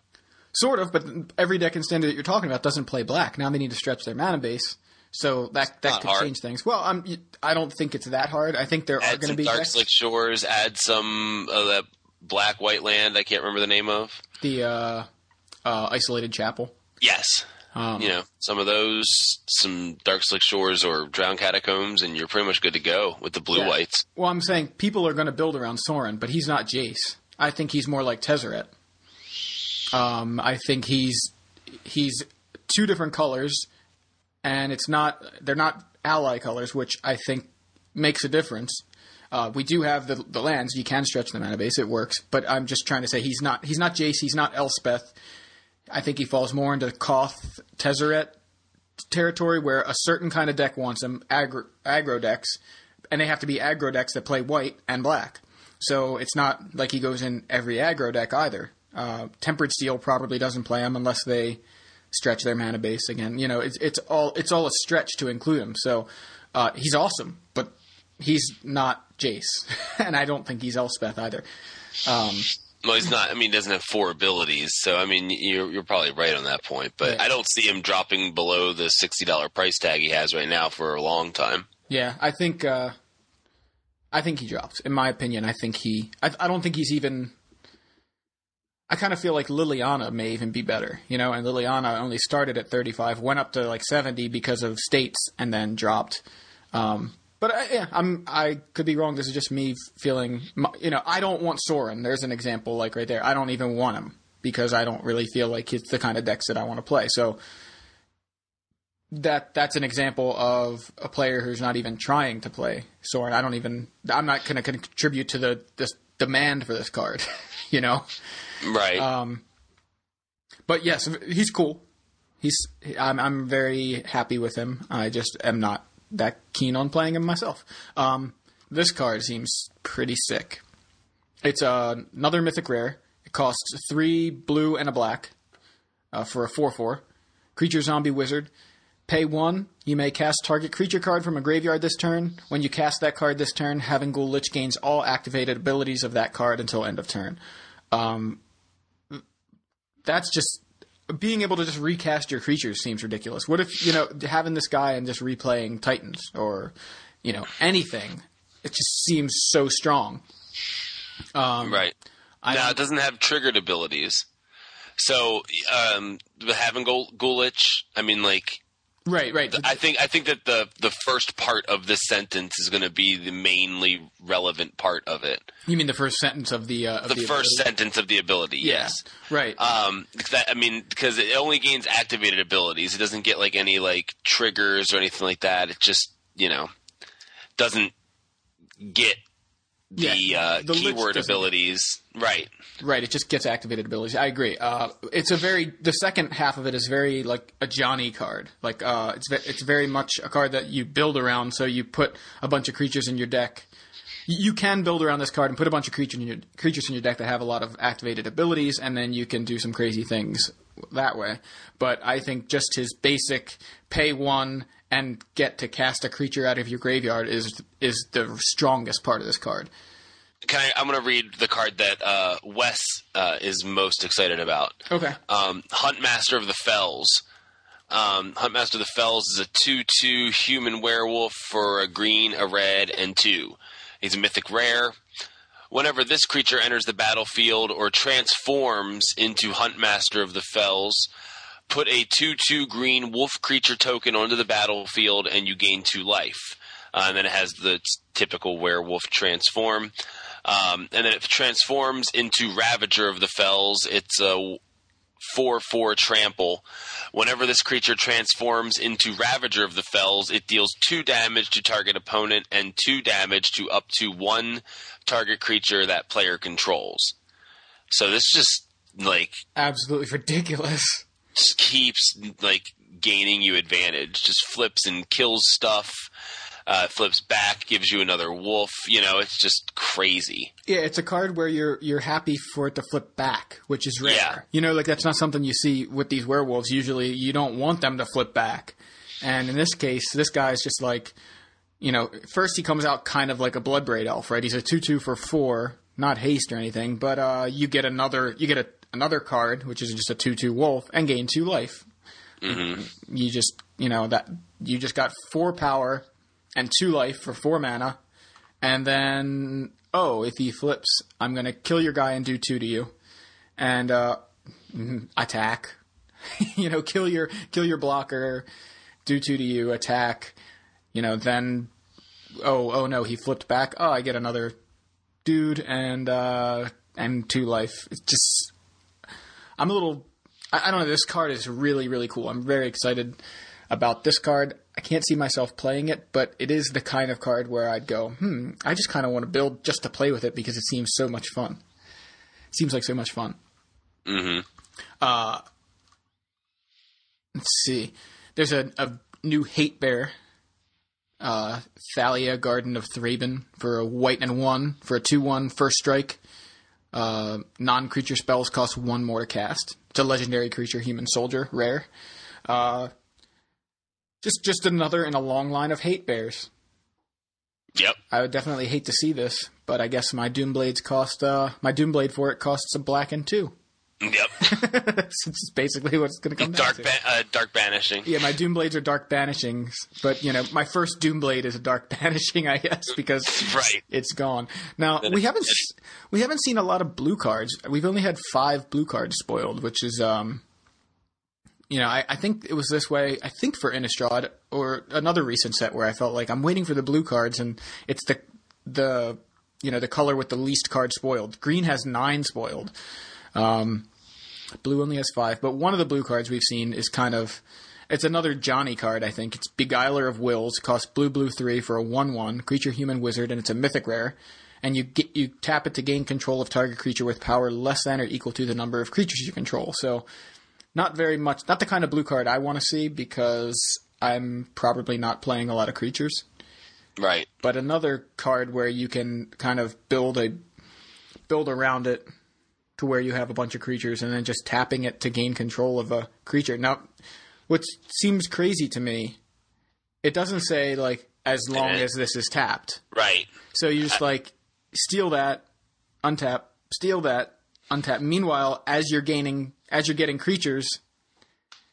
Sort of, but every deck in standard that you're talking about doesn't play black. Now they need to stretch their mana base, so that that could hard. change things. Well, I'm, I don't think it's that hard. I think there are going to be Dark. Slick Shores. Add some of that black white land. I can't remember the name of. the uh, uh, isolated chapel. Yes. Um, you know, some of those, some Darkslick Shores or Drown Catacombs, and you're pretty much good to go with the blue Yeah. whites. Well, I'm saying people are going to build around Sorin, but he's not Jace. I think he's more like Tezzeret. Um, I think he's he's two different colors, and it's not they're not ally colors, which I think makes a difference. Uh, we do have the the lands; you can stretch the mana base; it works. But I'm just trying to say he's not he's not Jace, he's not Elspeth. I think he falls more into Koth Tezzeret territory where a certain kind of deck wants him, aggro, aggro decks, and they have to be aggro decks that play white and black. So it's not like he goes in every aggro deck either. Uh, Tempered Steel probably doesn't play him unless they stretch their mana base again. You know, it's it's all it's all a stretch to include him. So uh, he's awesome, but he's not Jace, and I don't think he's Elspeth either. Um, Well, he's not. I mean, he doesn't have four abilities, so I mean, you're you're probably right on that point. But Right. I don't see him dropping below the sixty dollar price tag he has right now for a long time. Yeah, I think uh, I think he drops. In my opinion, I think he. I, I don't think he's even. I kind of feel like Liliana may even be better, you know. And Liliana only started at 35, went up to like 70 because of states, and then dropped. Um, but I, yeah, I'm. I could be wrong. This is just me feeling. You know, I don't want Sorin. There's an example, like right there. I don't even want him because I don't really feel like it's the kind of decks that I want to play. So that that's an example of a player who's not even trying to play Sorin. I don't even. I'm not going to contribute to the this demand for this card. you know, Right. um, but yes, he's cool. He's I'm I'm very happy with him. I just am not that keen on playing him myself. Um, this card seems pretty sick. It's uh, another mythic rare. It costs three blue and a black uh, for a four four creature zombie wizard. Pay one. You may cast target creature card from a graveyard this turn. When you cast that card this turn, Havengul Lich gains all activated abilities of that card until end of turn. Um, that's just being able to just recast your creatures seems ridiculous. What if you know having this guy and just replaying Titans or you know anything? It just seems so strong. Um, right. I now it doesn't have triggered abilities. So um, having Gul- Gulich, I mean, like right, right. I think I think that the the first part of this sentence is going to be the mainly relevant part of it. you mean the first sentence of the uh, of The, the, first ability? sentence of the ability. Yeah. Yes. Right. Um, that, I mean, because it only gains activated abilities. It doesn't get like any like triggers or anything like that. It just you know doesn't get the Yeah, uh, the keyword abilities. Right. Right, it just gets activated abilities. I agree. Uh, it's a very the second half of it is very like a Johnny card. Like uh, it's ve- it's very much a card that you build around. So you put a bunch of creatures in your deck. You can build around this card and put a bunch of creatures in your creatures in your deck that have a lot of activated abilities, and then you can do some crazy things that way. But I think just his basic pay one and get to cast a creature out of your graveyard is is the strongest part of this card. Can I, I'm going to read the card that uh, Wes uh, is most excited about. Okay. um, Huntmaster of the Fells. Um, Huntmaster of the Fells is a 2 2 human werewolf for a green, a red, and 2. He's a mythic rare. Whenever this creature enters the battlefield or transforms into Huntmaster of the Fells, put a 2 2 green wolf creature token onto the battlefield and you gain 2 life. Uh, and then it has the t- typical werewolf transform. Um, and then it transforms into Ravager of the Fells. It's a 4 4 trample. Whenever this creature transforms into Ravager of the Fells, it deals 2 damage to target opponent and 2 damage to up to 1 target creature that player controls. So this just, like, Absolutely ridiculous. Keeps, like, gaining you advantage. Just flips and kills stuff. Uh, flips back, gives you another wolf. You know, it's just crazy. Yeah, it's a card where you're you're happy for it to flip back, which is rare. Yeah. You know, like that's not something you see with these werewolves. Usually, you don't want them to flip back, and in this case, this guy's just like, you know, first he comes out kind of like a Bloodbraid elf, right? He's a two-two for four, not haste or anything, but uh, you get another you get a, another card, which is just a two-two wolf, and gain two life. You just you know that you just got four power and two life for four mana, and then oh, if he flips, I'm gonna kill your guy and do two to you, and uh, mm, attack. you know, kill your kill your blocker, do two to you, attack. You know, then oh oh no, he flipped back. Oh, I get another dude and uh, and two life. It's just I'm a little. I, I don't know. This card is really really cool. I'm very excited about this card. I can't see myself playing it, but it is the kind of card where I'd go, hmm, I just kind of want to build just to play with it because it seems so much fun. It seems like so much fun. Mm-hmm. Uh, let's see. There's a, a new hate bear, uh, Thalia Guardian of Thraben for a white and one for a two one first strike. Uh, non creature spells cost one more to cast. It's a legendary creature, human soldier, rare. Uh, just just another in a long line of hate bears. Yep. I would definitely hate to see this, but I guess my Doomblades cost uh, my Doomblade for it costs a black and two. Yep. It's just basically what it's going to come down dark to. ba- uh, dark banishing. Yeah, my Doom Blades are dark banishings, but you know, my first Doom Blade is a dark banishing, I guess, because Right. it's gone. Now we haven't we haven't seen a lot of blue cards. We've only had five blue cards spoiled, which is um, you know, I, I think it was this way. I think for Innistrad or another recent set where I felt like I'm waiting for the blue cards, and it's the the you know the color with the least card spoiled. Green has nine spoiled. Um, Blue only has five, but one of the blue cards we've seen is kind of. It's another Johnny card, I think. It's Beguiler of Wills. Costs blue, blue, three for a 1 1. Creature, human, wizard, and it's a mythic rare. and you get you tap it to gain control of target creature with power less than or equal to the number of creatures you control. So, not very much, not the kind of blue card I want to see because I'm probably not playing a lot of creatures. Right. But another card where you can kind of build a build around it to where you have a bunch of creatures and then just tapping it to gain control of a creature. Now, what seems crazy to me, it doesn't say like as long as this is tapped. Right. So you just uh, like steal that, untap, steal that, untap. Meanwhile, as you're gaining, as you're getting creatures,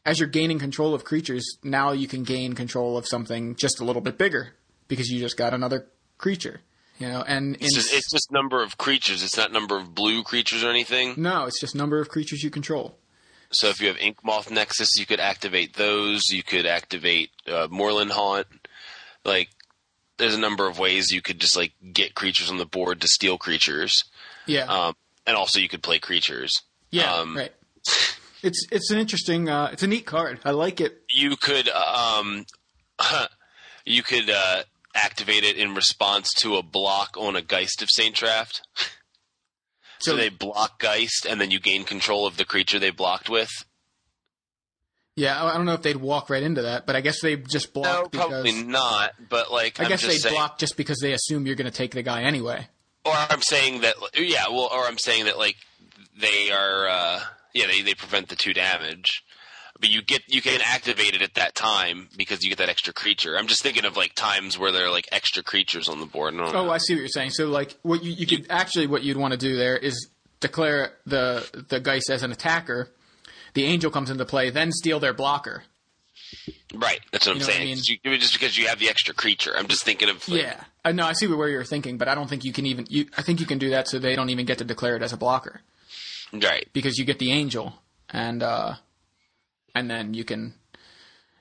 as you're gaining control of creatures, now you can gain control of something just a little bit bigger because you just got another creature. You know, and in, It's just, it's just number of creatures. It's not number of blue creatures or anything. no, it's just number of creatures you control. So if you have Ink Moth Nexus, you could activate those. You could activate uh, Moorland Haunt. Like, there's a number of ways you could just like get creatures on the board to steal creatures, Yeah, um, and also you could play creatures. yeah, um, right. It's it's an interesting, uh, it's a neat card. I like it. You could um, you could uh, activate it in response to a block on a Geist of Saint Traft. So, they block Geist, and then you gain control of the creature they blocked with. yeah, I I don't know if they'd walk right into that, but I guess they just block No, because probably not. But like, I I'm guess they saying, block just because they assume you're going to take the guy anyway. or I'm saying that, yeah, well, or I'm saying that like they are, uh, yeah, they they prevent the two damage, but you get you can activate it at that time because you get that extra creature. I'm just thinking of like times where there are like extra creatures on the board. I Oh, know. I see what you're saying. So, like, what you, you could actually what you'd want to do there is declare the the Geist as an attacker. The angel comes into play, then steal their blocker. right, that's what I'm You know what I saying. mean? You- just because you have the extra creature. I'm just thinking of like, Yeah, I know. I see where you're thinking, but I don't think you can even. You, I think you can do that so they don't even get to declare it as a blocker right. because you get the angel, and uh, and then you can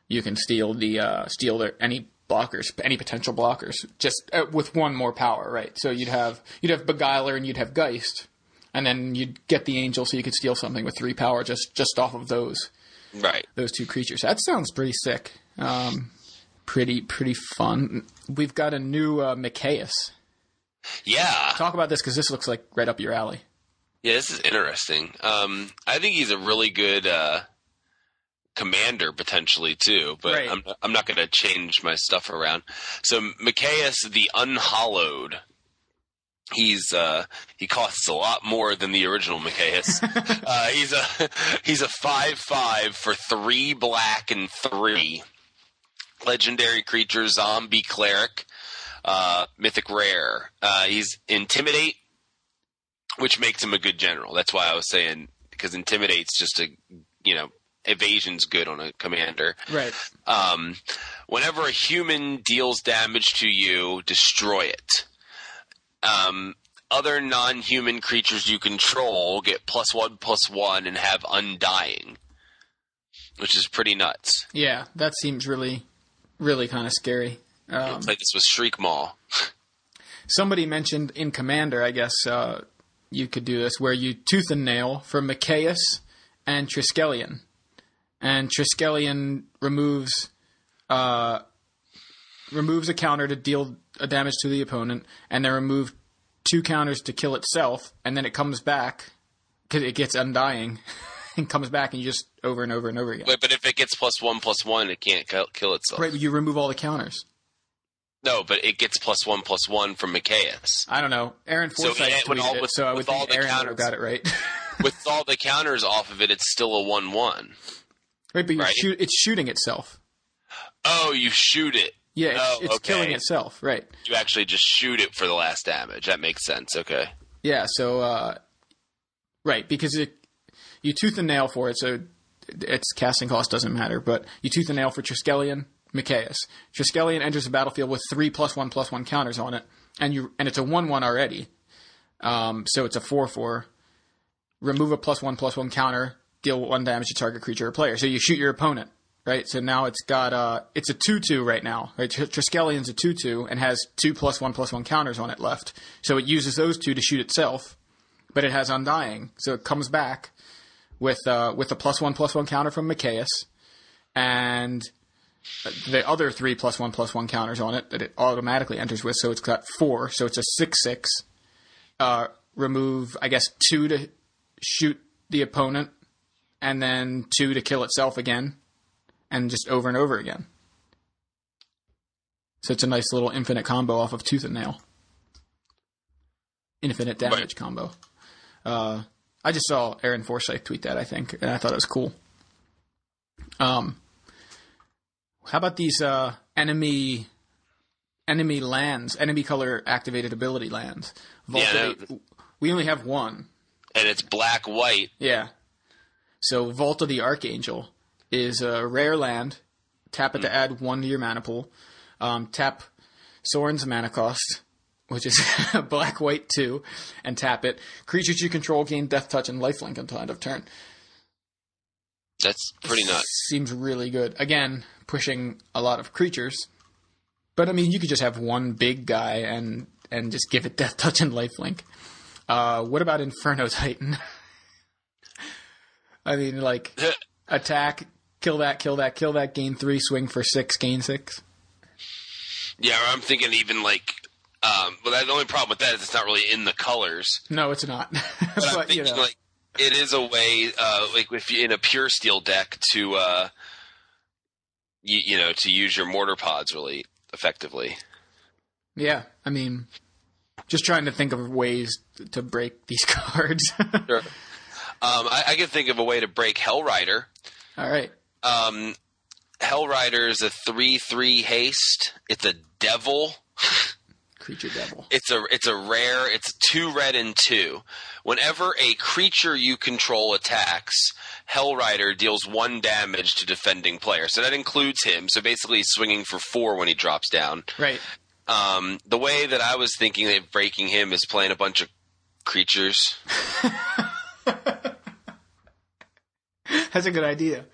you can steal the uh, steal their any blockers, any potential blockers, just uh, with one more power, right? So you'd have you'd have Beguiler and you'd have Geist, and then you'd get the angel, so you could steal something with three power just just off of those Right. those two creatures. That sounds pretty sick. Um, pretty pretty fun. We've got a new uh, Mikaeus. Yeah. Talk about this because this looks like right up your alley. Yeah, this is interesting. Um, I think he's a really good uh, commander potentially too, but Right. I'm I'm not going to change my stuff around. So Mikaeus the Unhollowed. He's uh, he costs a lot more than the original Mikaeus. uh, he's a he's a five five for three black and three. Legendary creature, zombie cleric, uh, mythic rare. Uh, he's intimidate, which makes him a good general. That's why I was saying because intimidate's just a you know evasion's good on a commander. Right. Um, whenever a human deals damage to you, destroy it. Um, other non-human creatures you control get plus one plus one and have undying, which is pretty nuts. Yeah, that seems really, really kind of scary. Um, Like this was Shriekmaw. somebody mentioned in Commander, I guess uh, you could do this, where you tooth and nail for Mikaeus and Triskelion, and Triskelion removes uh, removes a counter to deal a damage to the opponent, and then remove two counters to kill itself, and then it comes back because it gets undying and comes back, and you just over and over and over again. Wait, but if it gets plus one plus one, it can't kill, itself. Right, you remove all the counters. No, but it gets plus one plus one from Mikaeus. I don't know. Aaron So, Forsythe with tweeted all- it, so I would with all think the Aaron counters. got it right. With all the counters off of it, it's still a one one. Right, but you're Right. shoot, it's shooting itself. Oh, you shoot it. Yeah, it's, Oh, it's okay. killing itself. Right. You actually just shoot it for the last damage. That makes sense. Okay. Yeah. So, uh, right, because it, you tooth and nail for it, so its casting cost doesn't matter. But you tooth and nail for Triskelion, Mikaeus. Triskelion enters the battlefield with three plus one plus one counters on it, and you and it's a one one already. Um, so it's a four four. Remove a plus one plus one counter, deal one damage to target creature or player. So you shoot your opponent, right? So now it's got uh, it's a two two right now, right? A two two and has two plus one plus one counters on it left. So it uses those two to shoot itself, but it has undying, so it comes back with uh, with a plus one plus one counter from Mikaeus, and the other three plus one plus one counters on it that it automatically enters with. So it's got four. So it's a six six uh, remove, I guess, two to shoot the opponent, and then two to kill itself again, and just over and over again. So it's a nice little infinite combo off of Tooth and Nail. Infinite damage Right. combo. Uh, I just saw Aaron Forsythe tweet that, I think, and I thought it was cool. Um, how about these uh, enemy enemy lands, enemy color activated ability lands? Yeah, we only have one. and it's black white. Yeah. So Vault of the Archangel is a rare land. Tap it to add one to your mana pool. Um, tap Sorin's mana cost, which is black white two, and tap it. Creatures you control gain death touch and lifelink until end of turn. That's pretty nuts. Seems really good. Again, pushing a lot of creatures. But I mean, you could just have one big guy and and just give it death touch and lifelink. Uh, what about Inferno Titan? I mean, like attack, kill that, kill that, kill that, gain three, swing for six, gain six. Yeah, I'm thinking even like. Um, but the only problem with that is it's not really in the colors. No, it's not. But, but, I'm you thinking know, like it is a way, uh, like if you in a pure steel deck to, uh, you, you know, to use your mortar pods really effectively. yeah. I mean, just trying to think of ways to break these cards. Sure. Um, I, I can think of a way to break Hellrider. All right. Um, Hellrider is a three-three haste. It's a devil. Creature Devil. It's a it's a rare. It's two red and two. Whenever a creature you control attacks, Hellrider deals one damage to defending player. So that includes him. So basically, he's swinging for four when he drops down. Right. Um, the way that I was thinking of breaking him is playing a bunch of creatures. That's a good idea.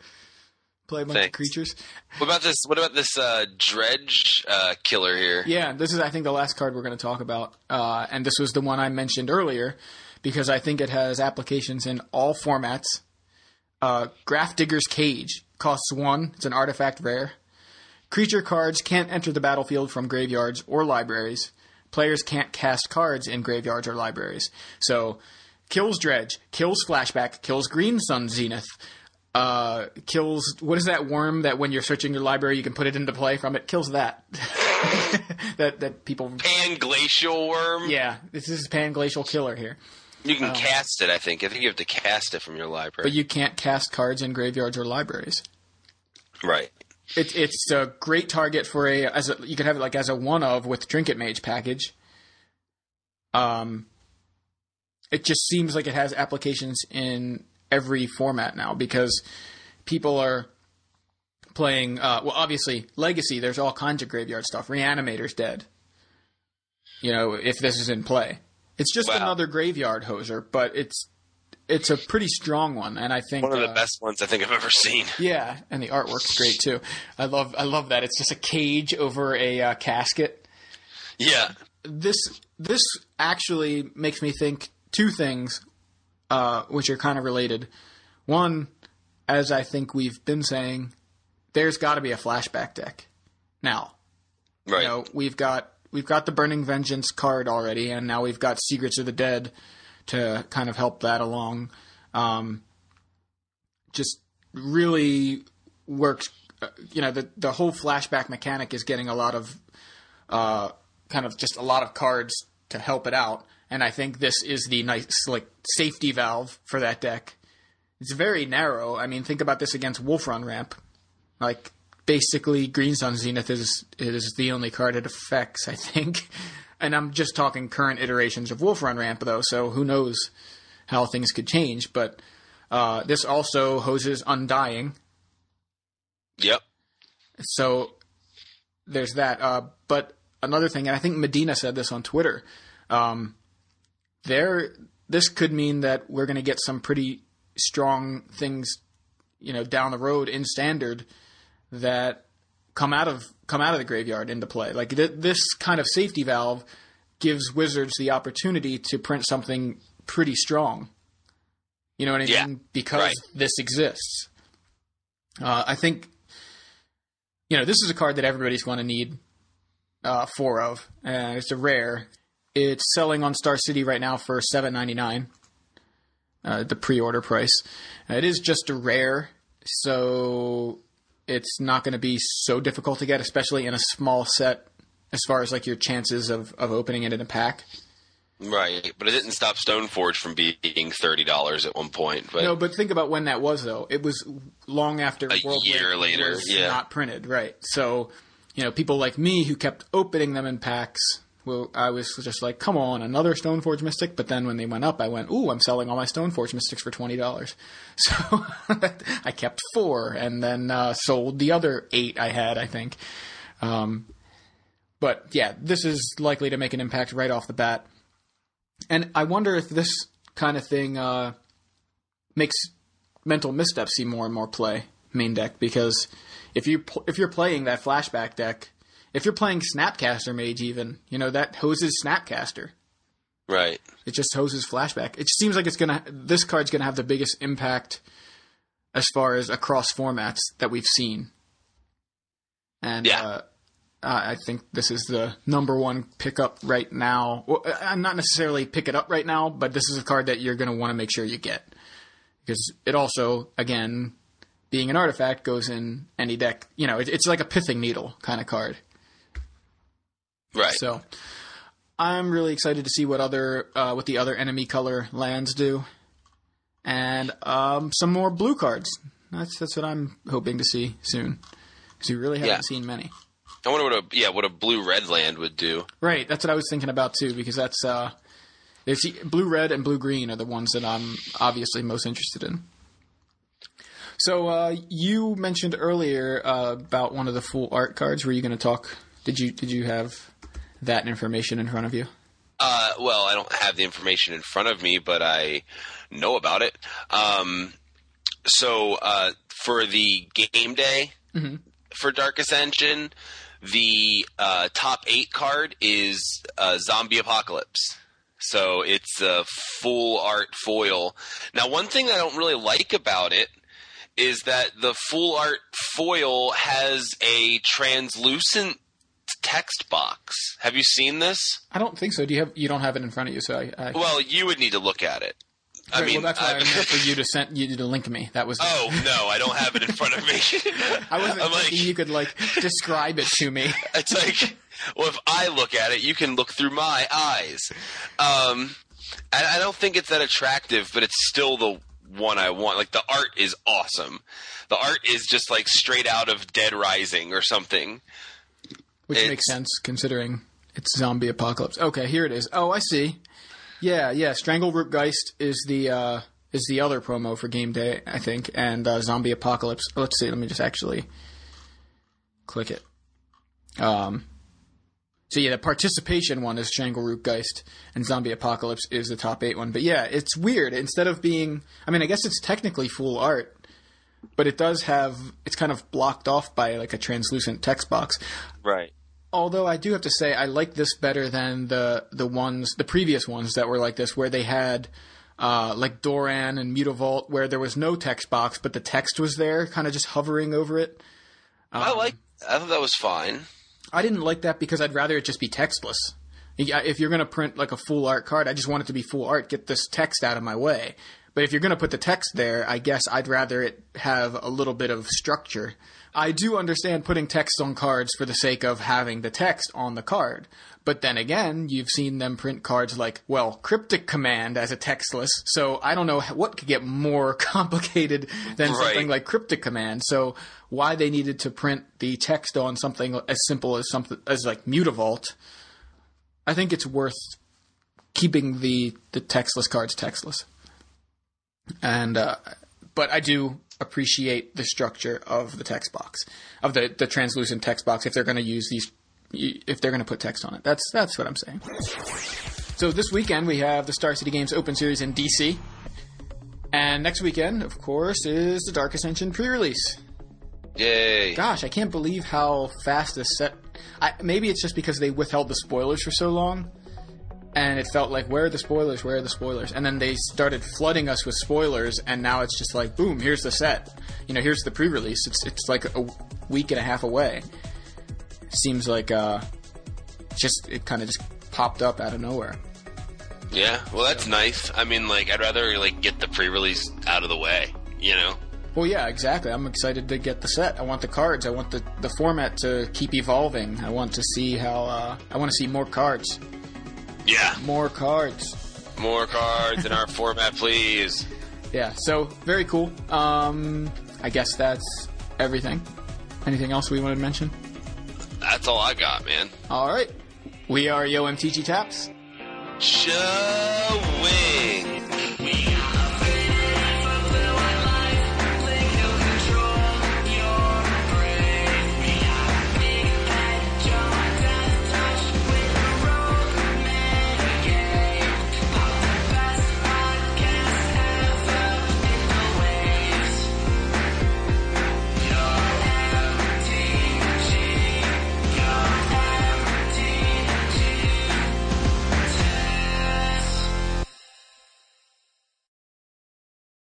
Play a bunch of creatures. What about this? What about this uh, dredge uh, killer here? Yeah, this is I think the last card we're going to talk about, uh, and this was the one I mentioned earlier because I think it has applications in all formats. Uh, Grafdigger's Cage costs one. It's an artifact rare. Creature cards can't enter the battlefield from graveyards or libraries. Players can't cast cards in graveyards or libraries. So, kills Dredge, kills Flashback, kills Green Sun Zenith, uh, kills what is that worm that when you're searching your library you can put it into play from it? Kills that. that that people. Panglacial Wurm. Yeah, this is Pan Glacial Killer here. You can cast it. I think. I think you have to cast it from your library. But you can't cast cards in graveyards or libraries. right. It, it's a great target for a as a, you could have it like as a one of with Trinket Mage package. Um, it just seems like it has applications in every format now because people are playing. Uh, well, obviously Legacy. There's all kinds of graveyard stuff. Reanimator's dead. You know, if this is in play, it's just Wow. another graveyard hoser, but it's it's a pretty strong one, and I think One of the uh, best ones I think I've ever seen. yeah, and the artwork's great too. I love I love that. It's just a cage over a uh, casket. Yeah. This this actually makes me think two things, uh, which are kind of related. One, as I think we've been saying, there's got to be a flashback deck. Now, Right. you know, we've got we've got the Burning Vengeance card already, and now we've got Secrets of the Dead to kind of help that along. Um, just really works. uh, You know, the the whole flashback mechanic is getting a lot of uh, kind of just a lot of cards to help it out, and I think this is the nice like safety valve for that deck. It's very narrow. I mean, think about this against Wolf Run Ramp. Like basically, Green Sun Zenith is is the only card it affects. I think, and I'm just talking current iterations of Wolf Run Ramp though. So who knows how things could change? But uh, this also hoses Undying. Yep. So there's that. Uh, but another thing, and I think Medina said this on Twitter. Um, there, this could mean that we're going to get some pretty strong things, you know, down the road in standard that come out of come out of the graveyard into play. Like th- this kind of safety valve gives Wizards the opportunity to print something pretty strong. You know what I Yeah, mean? Because right. this exists. Uh, I think you know, this is a card that everybody's going to need uh, four of. Uh, it's a rare. It's selling on Star City right now for seven ninety nine. Uh, the pre-order price. Uh, it is just a rare, so it's not going to be so difficult to get, especially in a small set. As far as like your chances of, of opening it in a pack. Right, but it didn't stop Stoneforge from being thirty dollars at one point. But No, but think about when that was though. It was long after A World year later, was yeah. not printed, right? So, you know, people like me who kept opening them in packs. Well, I was just like, "Come on, another Stoneforge Mystic." But then when they went up, I went, "Ooh, I'm selling all my Stoneforge Mystics for twenty dollars." So I kept four, and then uh, sold the other eight I had. I think. Um, but yeah, this is likely to make an impact right off the bat. And I wonder if this kind of thing uh, makes mental missteps see more and more play main deck because if you pl- if you're playing that flashback deck, if you're playing Snapcaster Mage, even you know that hoses Snapcaster. right, It just hoses flashback. It just seems like it's gonna. This card's gonna have the biggest impact as far as across formats that we've seen. And Yeah. uh, I think this is the number one pickup right now. Well, uh, not necessarily pick it up right now, but this is a card that you're going to want to make sure you get because it also, again, being an artifact, goes in any deck. You know, it, it's like a pithing needle kind of card. Right. So I'm really excited to see what other uh, what the other enemy color lands do, and um, some more blue cards. That's that's what I'm hoping to see soon, because we really haven't Yeah. seen many. I wonder what a yeah what a blue red land would do. Right, that's what I was thinking about too, because that's uh, blue red and blue green are the ones that I'm obviously most interested in. So uh, you mentioned earlier uh, about one of the full art cards. Were you going to talk? Did you did you have that information in front of you? Uh, well, I don't have the information in front of me, but I know about it. Um, so uh, for the game day for Dark Ascension, the uh, top eight card is uh, Zombie Apocalypse. So it's a full art foil. Now, one thing I don't really like about it is that the full art foil has a translucent text box. Have you seen this? I don't think so. Do you have? You don't have it in front of you, so I. I Well, you would need to look at it. I mean, well, that's why I, I- meant for you to send you to link me. That was. oh no, I don't have it in front of me. I wasn't I'm like, you could like describe it to me. it's like, well, if I look at it, you can look through my eyes. Um, and I don't think it's that attractive, but it's still the one I want. Like the art is awesome. The art is just like straight out of Dead Rising or something. Which It's- makes sense considering it's zombie apocalypse. Okay, here it is. Oh, I see. Yeah, yeah. Strangleroot Geist is the uh, is the other promo for game day, I think, and uh, zombie apocalypse. Let's see. Let me just actually click it. Um. So yeah, the participation one is Strangleroot Geist, and Zombie Apocalypse is the top eight one. But yeah, it's weird. Instead of being, I mean, I guess it's technically full art, but it does have it's kind of blocked off by like a translucent text box Right. Although I do have to say I like this better than the the ones the previous ones that were like this where they had uh, like Doran and Mutavault where there was no text box but the text was there kind of just hovering over it. I like. I thought that was fine. I didn't like that because I'd rather it just be textless. If you're going to print like a full art card, I just want it to be full art. Get this text out of my way. But if you're going to put the text there, I guess I'd rather it have a little bit of structure. I do understand putting text on cards for the sake of having the text on the card. But then again, you've seen them print cards like, well, Cryptic Command as a textless. So I don't know what could get more complicated than Right. something like Cryptic Command. So why they needed to print the text on something as simple as something as like Mutavault, I think it's worth keeping the the textless cards textless. And uh, but I do appreciate the structure of the text box of the the translucent text box if they're going to use these if they're going to put text on it. That's that's what I'm saying. So this weekend we have the Star City Games Open Series in DC. And next weekend, of course, is the Dark Ascension pre-release. Yay! Gosh, I can't believe how fast this set. I, maybe it's just because they withheld the spoilers for so long, and it felt like where are the spoilers? Where are the spoilers? And then they started flooding us with spoilers, and now it's just like boom, here's the set. You know, here's the pre-release. It's it's like a week and a half away. Seems like uh, just it kind of just popped up out of nowhere. Yeah, well, that's nice. I mean, like, I'd rather like get the pre-release out of the way. You know. Well, yeah, exactly. I'm excited to get the set. I want the cards. I want the, the format to keep evolving. I want to see how. Uh, I want to see more cards. Yeah, More cards. more cards in our format, please. Yeah. So very cool. Um, I guess that's everything. Anything else we want to mention? That's all I got, man. All right. We are Yo MTG Taps. Showing.